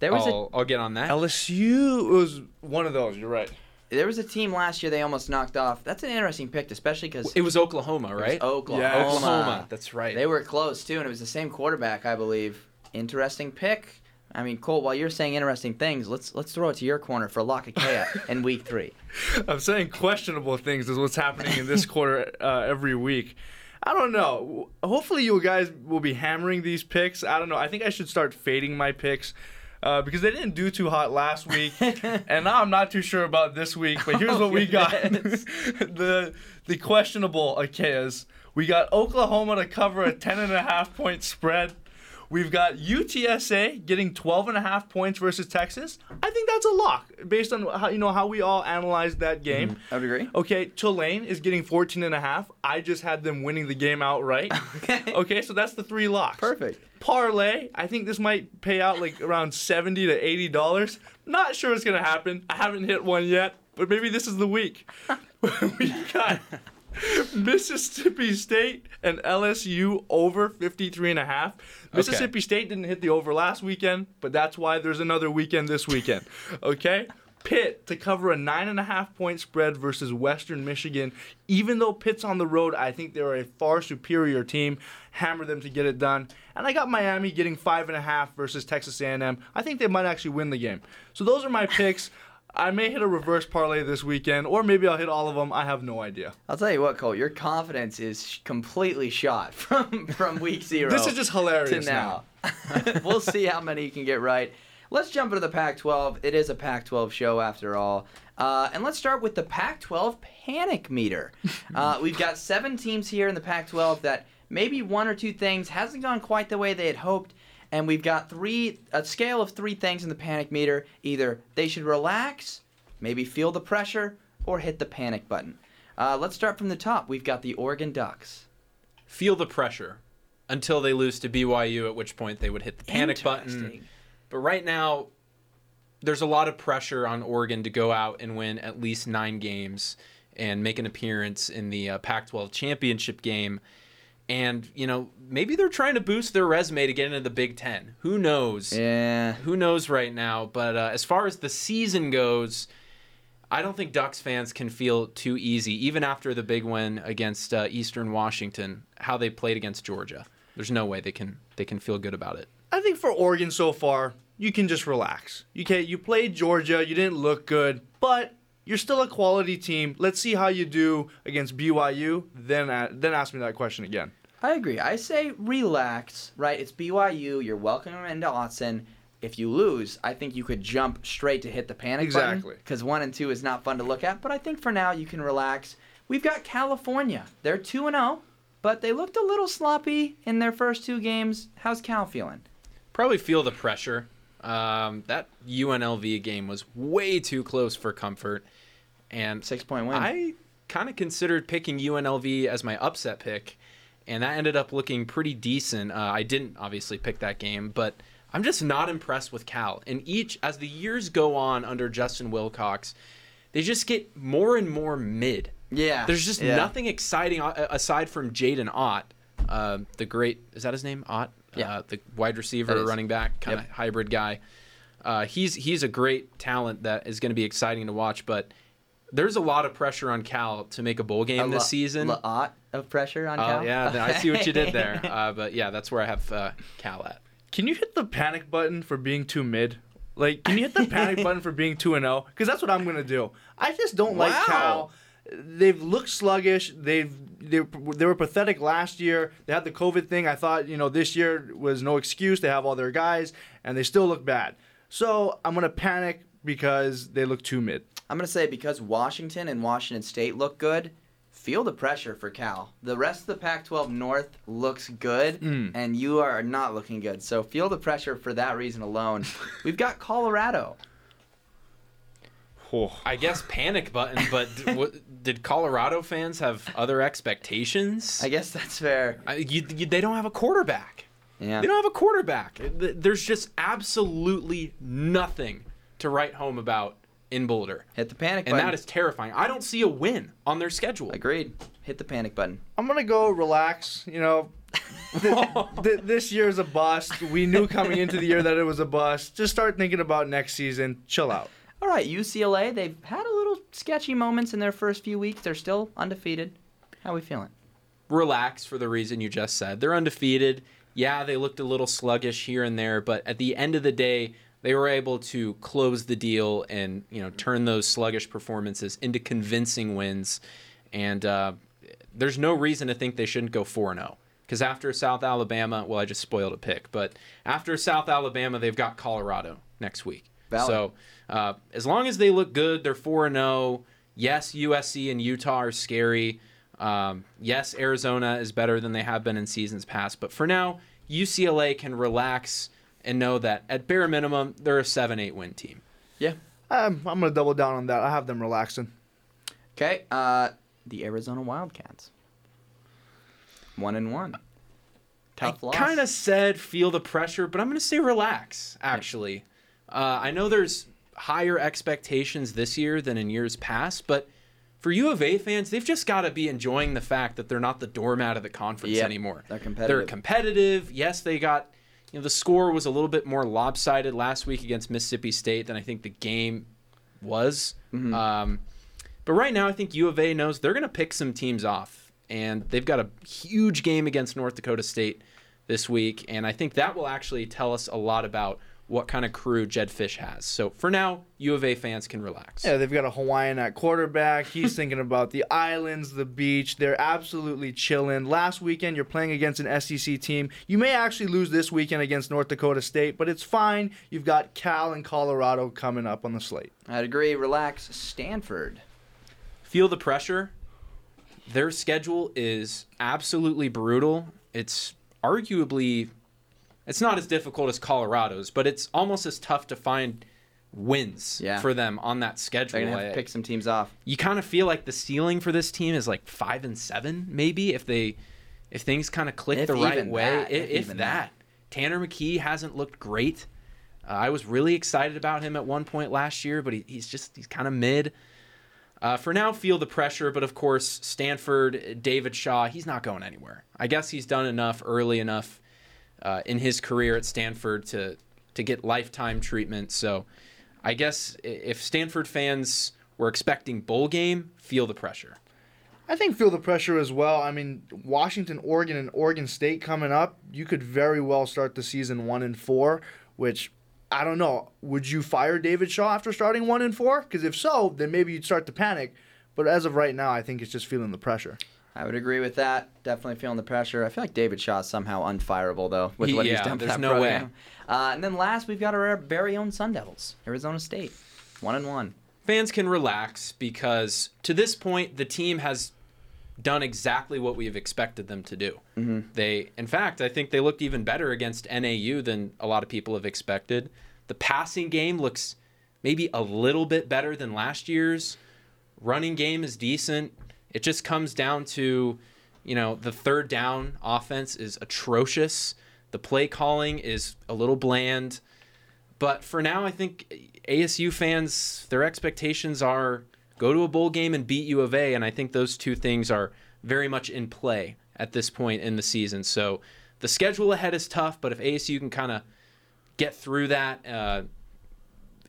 There was I'll, I'll get on that. LSU was one of those. You're right. A there was a team last year they almost knocked off. That's an interesting pick, especially because It was Oklahoma, right? Oklahoma. Yeah, Oklahoma. That's right. They were close too, and it was the same quarterback, I believe. Interesting pick. I mean, Cole, while you're saying interesting things, let's let's throw it to your corner for Lock'akea in week three. I'm saying questionable things is what's happening in this quarter uh, every week. I don't know. Hopefully, you guys will be hammering these picks. I don't know. I think I should start fading my picks uh, because they didn't do too hot last week, and now I'm not too sure about this week. But here's what we got: the the questionable Ikeas. We got Oklahoma to cover a ten and a half point spread. We've got UTSA getting 12 and a half points versus Texas. I think that's a lock based on how you know how we all analyzed that mm-hmm. game. I would agree. Okay, Tulane is getting 14 and a half. I just had them winning the game outright. Okay. Okay, so that's the three locks. Perfect. Parlay, I think this might pay out like around 70 to 80 dollars. Not sure it's gonna happen. I haven't hit one yet, but maybe this is the week. we got Mississippi State and LSU over 53 and a half. Mississippi State didn't hit the over last weekend, but that's why there's another weekend this weekend. Okay? Pitt to cover a nine and a half point spread versus Western Michigan. Even though Pitt's on the road, I think they're a far superior team. Hammer them to get it done. And I got Miami getting five and a half versus Texas A&M. I think they might actually win the game. So those are my picks. I may hit a reverse parlay this weekend, or maybe I'll hit all of them. I have no idea. I'll tell you what, Cole, your confidence is completely shot from from week zero. This is just hilarious. to hilarious now. we'll see how many you can get right. Let's jump into the Pac-12. It is a Pac-12 show after all. Uh, and let's start with the Pac-12 panic meter. Uh, we've got seven teams here in the Pac-12 that maybe one or two things hasn't gone quite the way they had hoped. And we've got three a scale of three things in the panic meter. Either they should relax, maybe feel the pressure, or hit the panic button. Uh, let's start from the top. We've got the Oregon Ducks. Feel the pressure until they lose to BYU, at which point they would hit the panic button. But right now, there's a lot of pressure on Oregon to go out and win at least nine games and make an appearance in the uh, Pac 12 championship game. And, you know, maybe they're trying to boost their resume to get into the Big Ten. Who knows? Yeah. Who knows right now? But uh, as far as the season goes, I don't think Ducks fans can feel too easy, even after the big win against uh, Eastern Washington, how they played against Georgia. There's no way they can they can feel good about it. I think for Oregon so far, you can just relax. You can you played Georgia, you didn't look good, but you're still a quality team. Let's see how you do against BYU. Then then ask me that question again. I agree. I say relax, right? It's BYU. You're welcome into Autzen. If you lose, I think you could jump straight to hit the panic Exactly. Because one and two is not fun to look at. But I think for now you can relax. We've got California. They're two and zero, but they looked a little sloppy in their first two games. How's Cal feeling? Probably feel the pressure. Um, that UNLV game was way too close for comfort, and Six point win. I kind of considered picking UNLV as my upset pick, and that ended up looking pretty decent. Uh, I didn't obviously pick that game, but I'm just not impressed with Cal. And each, as the years go on under Justin Wilcox, they just get more and more mid. yeah. There's just yeah. nothing exciting aside from Jaydn Ott, uh, the great is that his name Ott? Yeah. Uh, the wide receiver, running back, kind of Yep. hybrid guy. Uh, he's he's a great talent that is going to be exciting to watch, but there's a lot of pressure on Cal to make a bowl game A this lo- season. A lot of pressure on Oh Cal. yeah, th- I see what you did there. Uh, but yeah, that's where I have uh, Cal at. Can you hit the panic button for being too mid? Like, can you hit the panic button for being two and zero? Because that's what I'm gonna do. I just don't like Cal. They've looked sluggish. They've they, they were pathetic last year. They had the COVID thing. I thought you know this year was no excuse. They have all their guys, and they still look bad. So I'm gonna panic because they look too mid. I'm going to say because Washington and Washington State look good, feel the pressure for Cal. The rest of the Pac 12 North looks good, mm. and you are not looking good. So feel the pressure for that reason alone. We've got Colorado. I guess panic button, but d- did Colorado fans have other expectations? I guess that's fair. I, you, you, they don't have a quarterback. Yeah. They don't have a quarterback. There's just absolutely nothing to write home about in Boulder. Hit the panic button. And button. that is terrifying. I don't see a win on their schedule. Agreed. Hit the panic button. I'm gonna go relax. You know, th- th- this year's a bust. We knew coming into the year that it was a bust. Just start thinking about next season. Chill out. All right, UCLA, they've had a little sketchy moments in their first few weeks. They're still undefeated. How we feeling? Relax for the reason you just said. They're undefeated. Yeah, they looked a little sluggish here and there, but at the end of the day, they were able to close the deal and you know turn those sluggish performances into convincing wins. And uh, there's no reason to think they shouldn't go four zero. Because after South Alabama, well, I just spoiled a pick, but after South Alabama, they've got Colorado next week. Valid. So uh, as long as they look good, they're four and zero. Yes, USC and Utah are scary. Um, yes, Arizona is better than they have been in seasons past. But for now, UCLA can relax and know that at bare minimum, they're a seven eight win team. Yeah. Um, I'm gonna double down on that. I have them relaxing. Okay. Uh, the Arizona Wildcats. One and one. Tough loss. Kind of said feel the pressure, but I'm going to say relax, actually. Uh, I know there's higher expectations this year than in years past, but for U of A fans, they've just got to be enjoying the fact that they're not the doormat of the conference Yep, anymore. they're They're competitive. competitive. Yes, they got, you know, the score was a little bit more lopsided last week against Mississippi State than I think the game was. Mm-hmm. Um, but right now, I think U of A knows they're going to pick some teams off, and they've got a huge game against North Dakota State this week, and I think that will actually tell us a lot about what kind of crew Jedd Fisch has. So for now, U of A fans can relax. Yeah, they've got a Hawaiian at quarterback. He's thinking about the islands, the beach. They're absolutely chilling. Last weekend, you're playing against an SEC team. You may actually lose this weekend against North Dakota State, but it's fine. You've got Cal and Colorado coming up on the slate. I'd agree. Relax. Stanford. Feel the pressure. Their schedule is absolutely brutal. It's arguably it's not as difficult as Colorado's, but it's almost as tough to find wins Yeah. for them on that schedule. They're gonna have to pick some teams off. you kind of feel like the ceiling for this team is like five and seven, maybe if they if things kind of click If the right way. that, if if even that. Tanner McKee hasn't looked great. Uh, I was really excited about him at one point last year, but he, he's just he's kind of mid. Uh, for now, feel the pressure, but of course, Stanford, David Shaw, he's not going anywhere. I guess he's done enough early enough uh, in his career at Stanford to to get lifetime treatment. So, I guess if Stanford fans were expecting bowl game, feel the pressure. I think feel the pressure as well. I mean, Washington, Oregon, and Oregon State coming up. You could very well start the season one and four, which I don't know. Would you fire David Shaw after starting one and four? Because if so, then maybe you'd start to panic. But as of right now, I think it's just feeling the pressure. I would agree with that. Definitely feeling the pressure. I feel like David Shaw is somehow unfireable though with He- what he's done. there's no program. way. Uh, and then last, we've got our very own Sun Devils, Arizona State, one and one. Fans can relax because to this point, the team has done exactly what we have expected them to do. They, in fact, I think they looked even better against NAU than a lot of people have expected. The passing game looks maybe a little bit better than last year's. Running game is decent. It just comes down to, you know, the third down offense is atrocious. The play calling is a little bland. But for now, I think ASU fans, their expectations are go to a bowl game and beat U of A, and I think those two things are very much in play at this point in the season. So the schedule ahead is tough, but if ASU can kind of get through that, uh,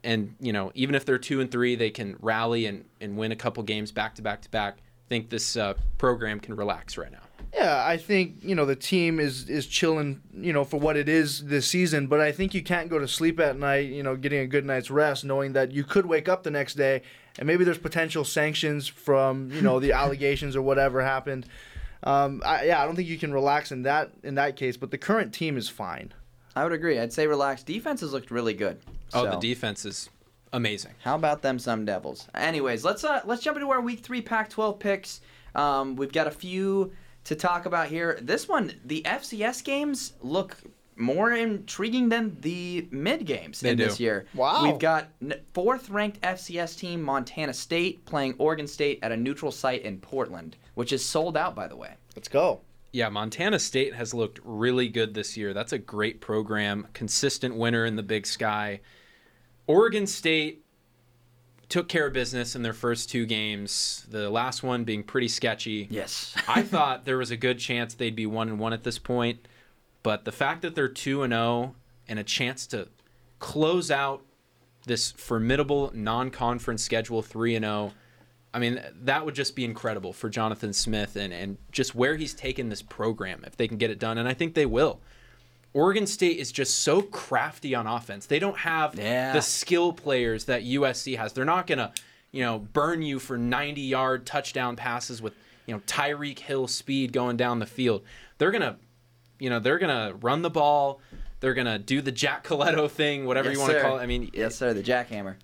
and you know, even if they're two and three, they can rally and, and win a couple games back to back to back. I think this uh, program can relax right now. Yeah, I think you know the team is is chilling, you know, for what it is this season. But I think you can't go to sleep at night, you know, getting a good night's rest, knowing that you could wake up the next day and maybe there's potential sanctions from you know the allegations or whatever happened. Um, I, yeah, I don't think you can relax in that in that case. But the current team is fine. I would agree. I'd say relax. Defense has looked really good. Oh, the So, defense is amazing. How about them some Devils? Anyways, let's uh let's jump into our Week Three Pac-12 picks. Um, we've got a few to talk about here. This one, the FCS games look more intriguing than the mid games They in do. this year. Wow. We've got fourth-ranked FCS team Montana State playing Oregon State at a neutral site in Portland, which is sold out, by the way. Let's go. Yeah, Montana State has looked really good this year. That's a great program, consistent winner in the Big Sky. Oregon State took care of business in their first two games. The last one being pretty sketchy. Yes. I thought there was a good chance they'd be one and one at this point, but the fact that they're two and zero and a chance to close out this formidable non-conference schedule three and zero. I mean, that would just be incredible for Jonathan Smith and, and just where he's taken this program if they can get it done. And I think they will. Oregon State is just so crafty on offense. They don't have Yeah. the skill players that USC has. They're not gonna, you know, burn you for 90 yard touchdown passes with, you know, Tyreek Hill speed going down the field. They're gonna, you know, they're gonna run the ball. They're gonna do the Jack Colletto thing, whatever Yes, you want to call it. I mean, Yes, sir. The jackhammer.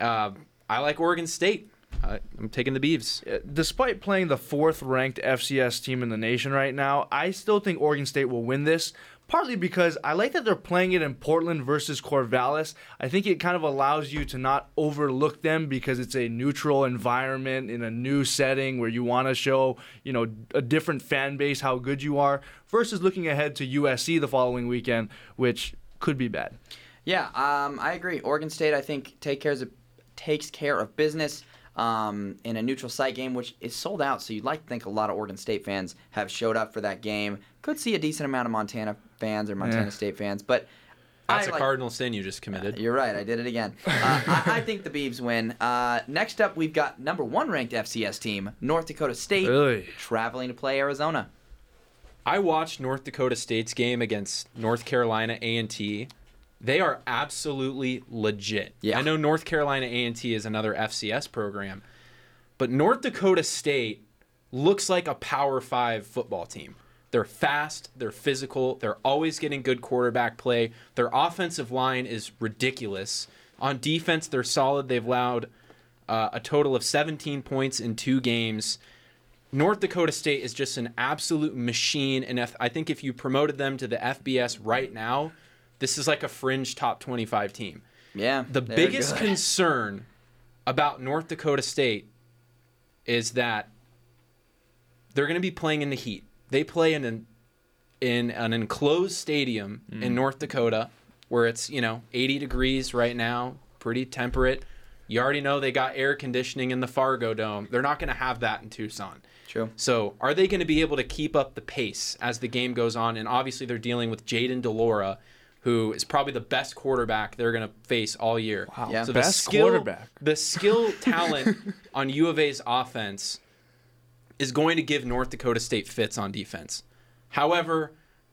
uh, I like Oregon State. I, I'm taking the Beavs. Uh, Despite playing the fourth ranked FCS team in the nation right now, I still think Oregon State will win this. Partly because I like that they're playing it in Portland versus Corvallis. I think it kind of allows you to not overlook them because it's a neutral environment in a new setting where you want to show, you know, a different fan base how good you are versus looking ahead to USC the following weekend, which could be bad. Yeah, um, I agree. Oregon State, I think, take cares of, takes care of business um, in a neutral site game, which is sold out. So you'd like to think a lot of Oregon State fans have showed up for that game. Could see a decent amount of Montana fans or Montana Yeah. State fans, but That's I a like- cardinal sin you just committed. You're right. I did it again. Uh, I, I think the Beavs win. Uh, next up, we've got number one ranked FCS team, North Dakota State, Really? traveling to play Arizona. I watched North Dakota State's game against North Carolina A&T. They are absolutely legit. Yeah. I know North Carolina A&T is another FCS program, but North Dakota State looks like a Power 5 football team. They're fast, they're physical, they're always getting good quarterback play. Their offensive line is ridiculous. On defense, they're solid. They've allowed uh, a total of 17 points in two games. North Dakota State is just an absolute machine, and if, I think if you promoted them to the FBS right now, this is like a fringe top 25 team. Yeah. The biggest good. concern about North Dakota State is that they're going to be playing in the heat. They play in an in an enclosed stadium in mm. North Dakota where it's, you know, 80 degrees right now, pretty temperate. You already know they got air conditioning in the Fargo Dome. They're not going to have that in Tucson. True. So, are they going to be able to keep up the pace as the game goes on? And obviously, they're dealing with Jayden de Laura, who is probably the best quarterback they're going to face all year. Wow. Yeah. So Best the skill, quarterback. the skill talent on U of A's offense is going to give North Dakota State fits on defense. However,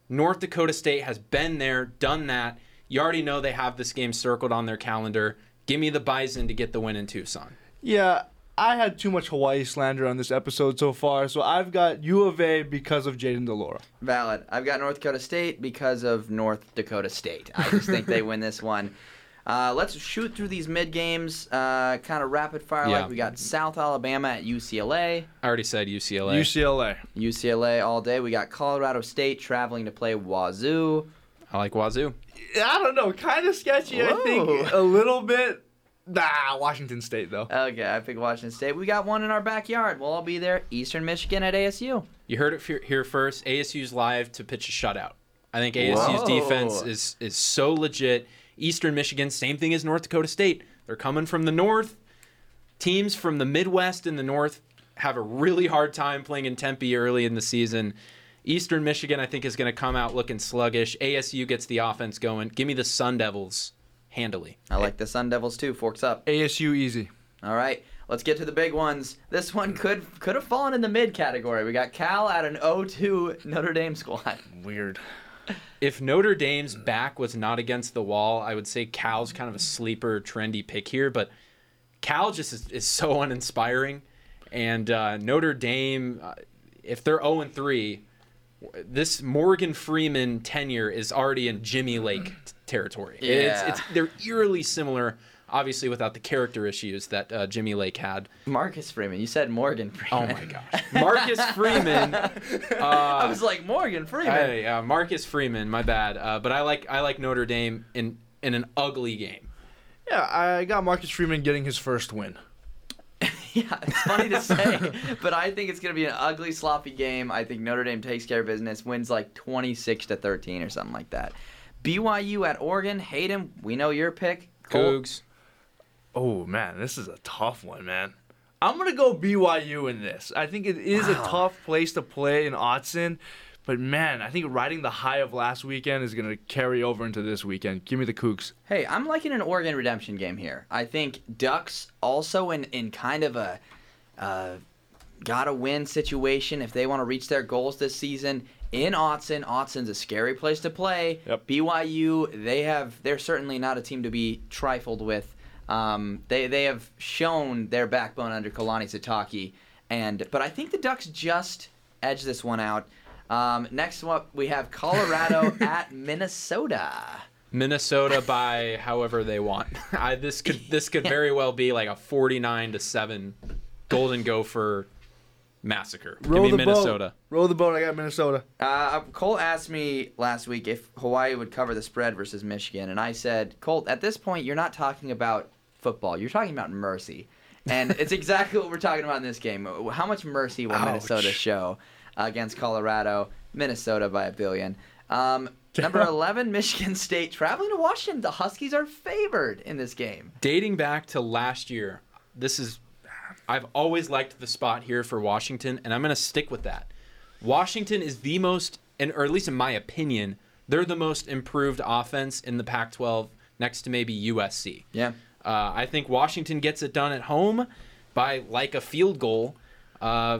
North Dakota State has been there, done that. You already know they have this game circled on their calendar. Give me the Bison to get the win in Tucson. Yeah, I had too much Hawaii slander on this episode so far, so I've got U of A because of Jayden de Laura. Valid. I've got North Dakota State because of North Dakota State. I just think they win this one. Uh, let's shoot through these mid games, uh, kind of rapid fire. Yeah. Like we got South Alabama at UCLA, I already said UCLA. UCLA. UCLA all day. We got Colorado State traveling to play Wazoo. I like Wazoo. I don't know, kind of sketchy. I think a little bit. Nah, Washington State though. Okay, I picked Washington State. We got one in our backyard. We'll all be there. Eastern Michigan at ASU. You heard it here first. ASU's live to pitch a shutout. I think ASU's Whoa. defense is is so legit. Eastern Michigan, same thing as North Dakota State. They're coming from the north. Teams from the Midwest and the North have a really hard time playing in Tempe early in the season. Eastern Michigan, I think, is going to come out looking sluggish. ASU gets the offense going. Give me the Sun Devils handily. I like the Sun Devils too. Forks up. ASU easy. All right, let's get to the big ones. This one could could have fallen in the mid category. We got Cal at an 0-2 Notre Dame squad. Weird. If Notre Dame's back was not against the wall, I would say Cal's kind of a sleeper, trendy pick here. But Cal just is, is so uninspiring, and uh, Notre Dame, uh, if they're zero and three, this Morgan Freeman tenure is already in Jimmy Lake territory. Yeah. It's, it's they're eerily similar, obviously without the character issues that uh, Jimmy Lake had. Marcus Freeman. You said Morgan Freeman. Oh my gosh, Marcus Freeman. I was like Morgan Freeman. Hey, uh, Marcus Freeman, my bad. Uh, but I like I like Notre Dame in in an ugly game. Yeah, I got Marcus Freeman getting his first win. Yeah, it's funny to say, but I think it's gonna be an ugly, sloppy game. I think Notre Dame takes care of business, wins like 26 to 13 or something like that. BYU at Oregon. Hayden, we know your pick. Cole- Cougs. Oh man, this is a tough one, man. I'm gonna go BYU in this. I think it is a tough place to play in Autzen, but man, I think riding the high of last weekend is gonna carry over into this weekend. Give me the Cougs. Hey, I'm liking an Oregon redemption game here. I think Ducks also in in kind of a uh, gotta win situation if they want to reach their goals this season. in Autzen. Autzen's a scary place to play. Yep. BYU, they have they're certainly not a team to be trifled with. Um, they they have shown their backbone under Kalani Sitake, and but I think the Ducks just edged this one out. Um, next up, we have Colorado at Minnesota. Minnesota by however they want. I, this could this could very well be like a 49 to 7 Golden Gopher massacre. Give Row me the Minnesota. boat. Row the boat. I got Minnesota. Uh, Cole asked me last week if Hawaii would cover the spread versus Michigan, and I said, Colt, at this point, you're not talking about football. You're talking about mercy. And it's exactly what we're talking about in this game. How much mercy will Minnesota show against Colorado? Minnesota by a billion. Um, number 11, Michigan State traveling to Washington. The Huskies are favored in this game. Dating back to last year, this is I've always liked the spot here for Washington and I'm going to stick with that. Washington is the most and or at least in my opinion, they're the most improved offense in the Pac-12 next to maybe USC. Yeah. Uh, I think Washington gets it done at home by like a field goal. Uh,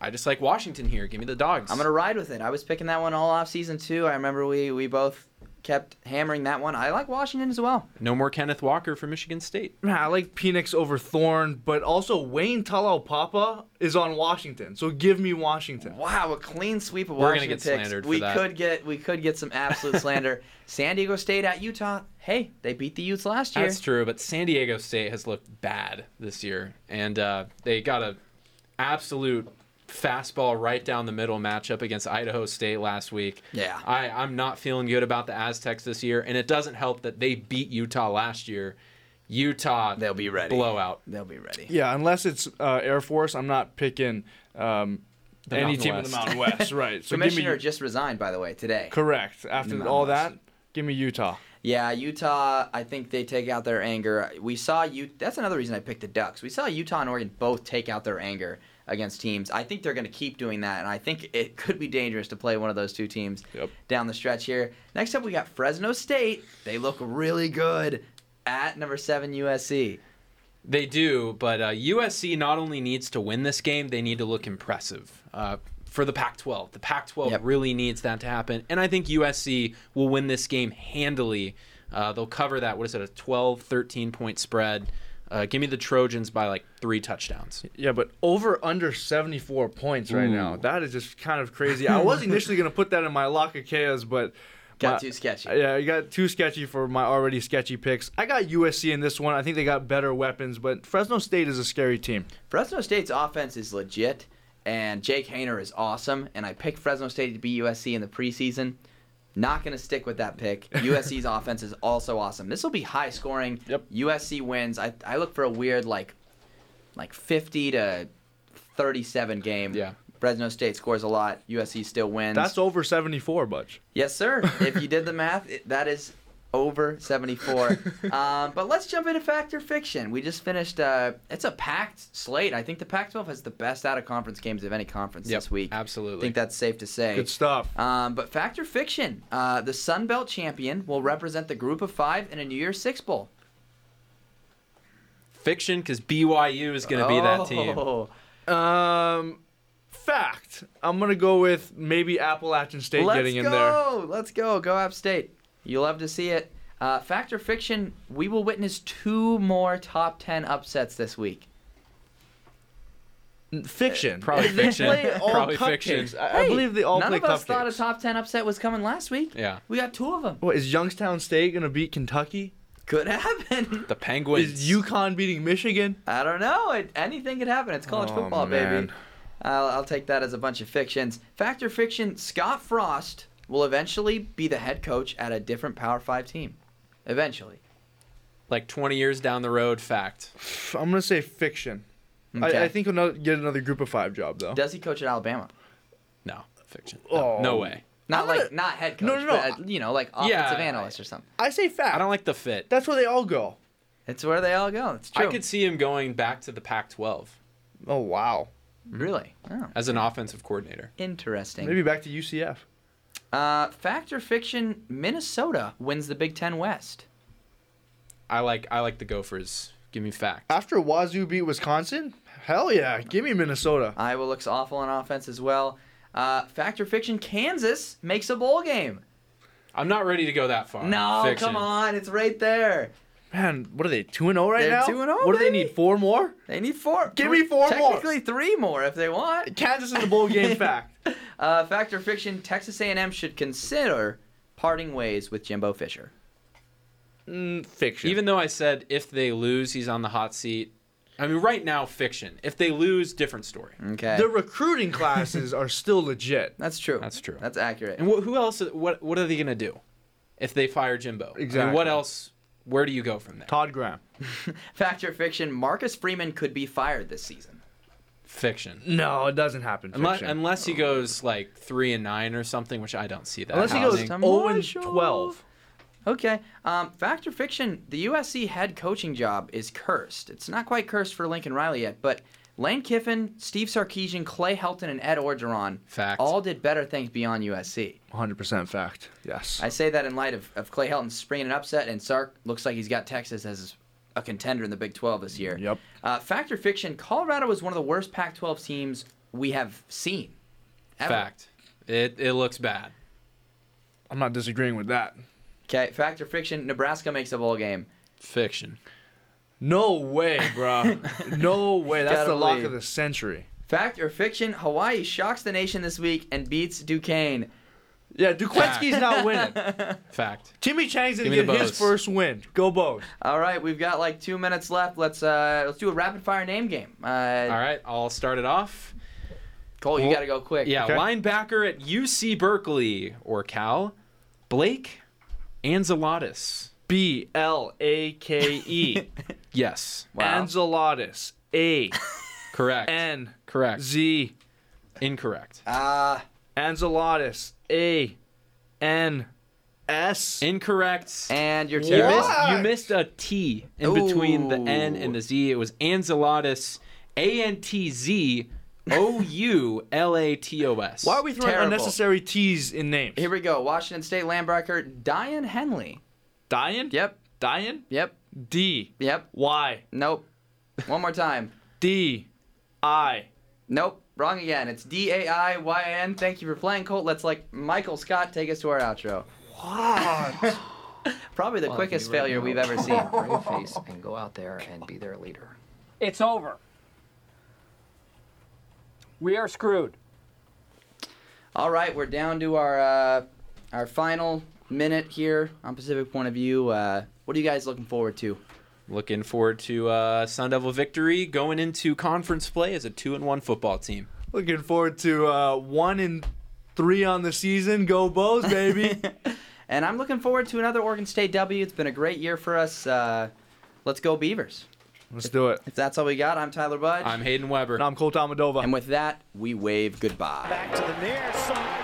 I, just like Washington here. Give me the dogs. I'm gonna ride with it. I was picking that one all off season two. I remember we we both kept hammering that one. I like Washington as well. No more Kenneth Walker for Michigan State. Man, I like Penix over Thorne, but also Wayne Papa is on Washington, so give me Washington. Wow, a clean sweep of We're gonna Washington get picks. slandered for we that. could get we could get some absolute slander. San Diego State at Utah. Hey, they beat the Utes last year. That's true, but San Diego State has looked bad this year, and uh, they got a absolute fastball right down the middle matchup against Idaho State last week. Yeah. I, I'm not feeling good about the Aztecs this year, and it doesn't help that they beat Utah last year. Utah, They'll be ready. blowout. They'll be ready. Yeah, unless it's uh, Air Force, I'm not picking um, The any Mountain team in the Mountain West. right. So give Commissioner me just resigned, by the way, today. correct. After all West. that, give me Utah. Yeah, Utah. I think they take out their anger. We saw you. That's another reason I picked the Ducks. We saw Utah and Oregon both take out their anger against teams. I think they're going to keep doing that, and I think it could be dangerous to play one of those two teams Yep. down the stretch here. Next up, we got Fresno State. They look really good at number seven USC. They do, but uh, USC not only needs to win this game, they need to look impressive uh, for the Pac 12. The Pac 12 Yep. really needs that to happen. And I think USC will win this game handily. Uh, they'll cover that, what is it, a 12, 13 point spread. Uh, give me the Trojans by like three touchdowns. Yeah, but over under 74 points right now. That is just kind of crazy. I was initially going to put that in my lock of chaos, but. Got my- too sketchy. Yeah, you got too sketchy for my already sketchy picks. I got USC in this one. I think they got better weapons, but Fresno State is a scary team. Fresno State's offense is legit, and Jake Haener is awesome. And I picked Fresno State to beat USC in the preseason. Not going to stick with that pick. USC's offense is also awesome. This will be high scoring. Yep. USC wins. I, I look for a weird like like 50 to 37 game. Yeah. Fresno State scores a lot. USC still wins. That's over 74, Butch. Yes, sir. if you did the math, it, that is over 74. um, but let's jump into Factor Fiction. We just finished. Uh, it's a packed slate. I think the Pac-12 has the best out of conference games of any conference Yep, this week. absolutely. I think that's safe to say. Good stuff. Um, but Factor Fiction, uh, the Sun Belt champion, will represent the Group of Five in a New Year's Six Bowl. Fiction, because BYU is going to be that team. Oh. Um, fact. I'm gonna go with maybe Appalachian State Let's getting in go. there. Let's go. Go App State. You'll love to see it. Uh, Fact or fiction, we will witness two more top 10 upsets this week. Fiction. Probably They fiction. play all Probably cupcakes. fiction. I, I believe they all None play of us cupcakes. thought a top 10 upset was coming last week. Yeah. We got two of them. What is Youngstown State gonna beat Kentucky? Could happen. The Penguins. Is UConn beating Michigan? I don't know. It, anything could happen. It's college Oh, football, baby. man. I'll, I'll take that as a bunch of fictions. Fact or fiction, Scott Frost will eventually be the head coach at a different Power 5 team. Eventually. like 20 years down the road, fact. I'm gonna say fiction. Okay. I, I think he'll not get another Group of Five job though. Does he coach at Alabama? No, fiction. Oh. No, no way. Not I'm like not head coach, No, no, no. but you know, like offensive Yeah, analyst or something. I say fact. I don't like the fit. That's where they all go. It's where they all go. It's true. I could see him going back to the Pac 12 Oh wow. really. Oh, as an offensive coordinator. interesting. Maybe back to UCF. Uh, fact or fiction, Minnesota wins the Big Ten West. I like I like the Gophers. Give me fact. After Wazoo beat Wisconsin, hell yeah, give me Minnesota. Iowa looks awful on offense as well. Uh, fact or fiction? Kansas makes a bowl game. I'm not ready to go that far. No, Fiction. come on, it's right there. Man, what are they? Two and zero right They're now. 2-0, What do they need? Four more. They need four. Give three- me four more. Technically three more if they want. Kansas in the bowl game. fact. Uh, fact or fiction? Texas A&M should consider parting ways with Jimbo Fisher. Mm, fiction. Even though I said if they lose, he's on the hot seat. I mean, right now, fiction. If they lose, different story. Okay, the recruiting classes are still legit. that's true. That's true. That's accurate. And wh- who else? What What are they gonna do if they fire Jimbo? I mean, Exactly. what else? Where do you go from there? Todd Graham. Fact or fiction? Marcus Freeman could be fired this season. Fiction. No, it doesn't happen. Unless, Fiction. unless he goes like three and nine or something, which I don't see that. Unless he goes Tomorrow 0 and show. 12. Okay. Um, fact or fiction? The USC head coaching job is cursed. It's not quite cursed for Lincoln Riley yet, but Lane Kiffin, Steve Sarkisian, Clay Helton, and Ed Orgeron Fact. all did better things beyond USC. 100% fact. Yes. I say that in light of, of Clay Helton springing an upset, and Sark looks like he's got Texas as a contender in the Big 12 this year. Yep. Uh, fact or fiction? Colorado is one of the worst Pac-12 teams we have seen. Ever. Fact. It it looks bad. I'm not disagreeing with that. Okay. Fact or fiction? Nebraska makes a bowl game. Fiction. No way, bro. no way. That's the lock believe. of the century. Fact or fiction? Hawaii shocks the nation this week and beats Duquesne. Yeah, Duquesne's not winning. Fact. Timmy Chang's gonna Give me get his Bows. first win. Go Bows. All right, we've got like two minutes left. Let's uh, let's do a rapid fire name game. Uh, All right, I'll start it off. Cole, you Well, got to go quick. Yeah, Okay. linebacker at UC Berkeley or Cal, Blake Antzoulatos. B L A K E. Yes, Wow. Antzoulatos. A correct. N correct. Z. Incorrect. Uh, Antzoulatos. A N S. Incorrect. and your You team. missed, you missed a T in between the N and the Z. It was Antzoulatos, A N T Z O U L A T O S. Why are we throwing Terrible. unnecessary T's in names? Here we go. Washington State linebacker Daiyan Henley. Diane? Yep. Diane? Yep. D. Yep. Y. Nope. One more time. D. I. Nope. Wrong again. It's D A I Y A N. Thank you for playing, Colt. Let's like Michael Scott take us to our outro. What? Probably the quickest failure we've ever seen. brave face and go out there and be their leader. It's over. We are screwed. All right, we're down to our uh, our final minute here on Pacific Point of View. Uh, what are you guys looking forward to? Looking forward to uh, Sun Devil victory going into conference play as a two and one football team. Looking forward to uh, one and three on the season. Go Bows, baby. And I'm looking forward to another Oregon State W. It's been a great year for us. Uh, let's go Beavers. Let's do it. If that's all we got, I'm Tyler Budge. I'm Hayden Weber. And I'm Colt Amadova. and with that, we wave goodbye. Back to the near side.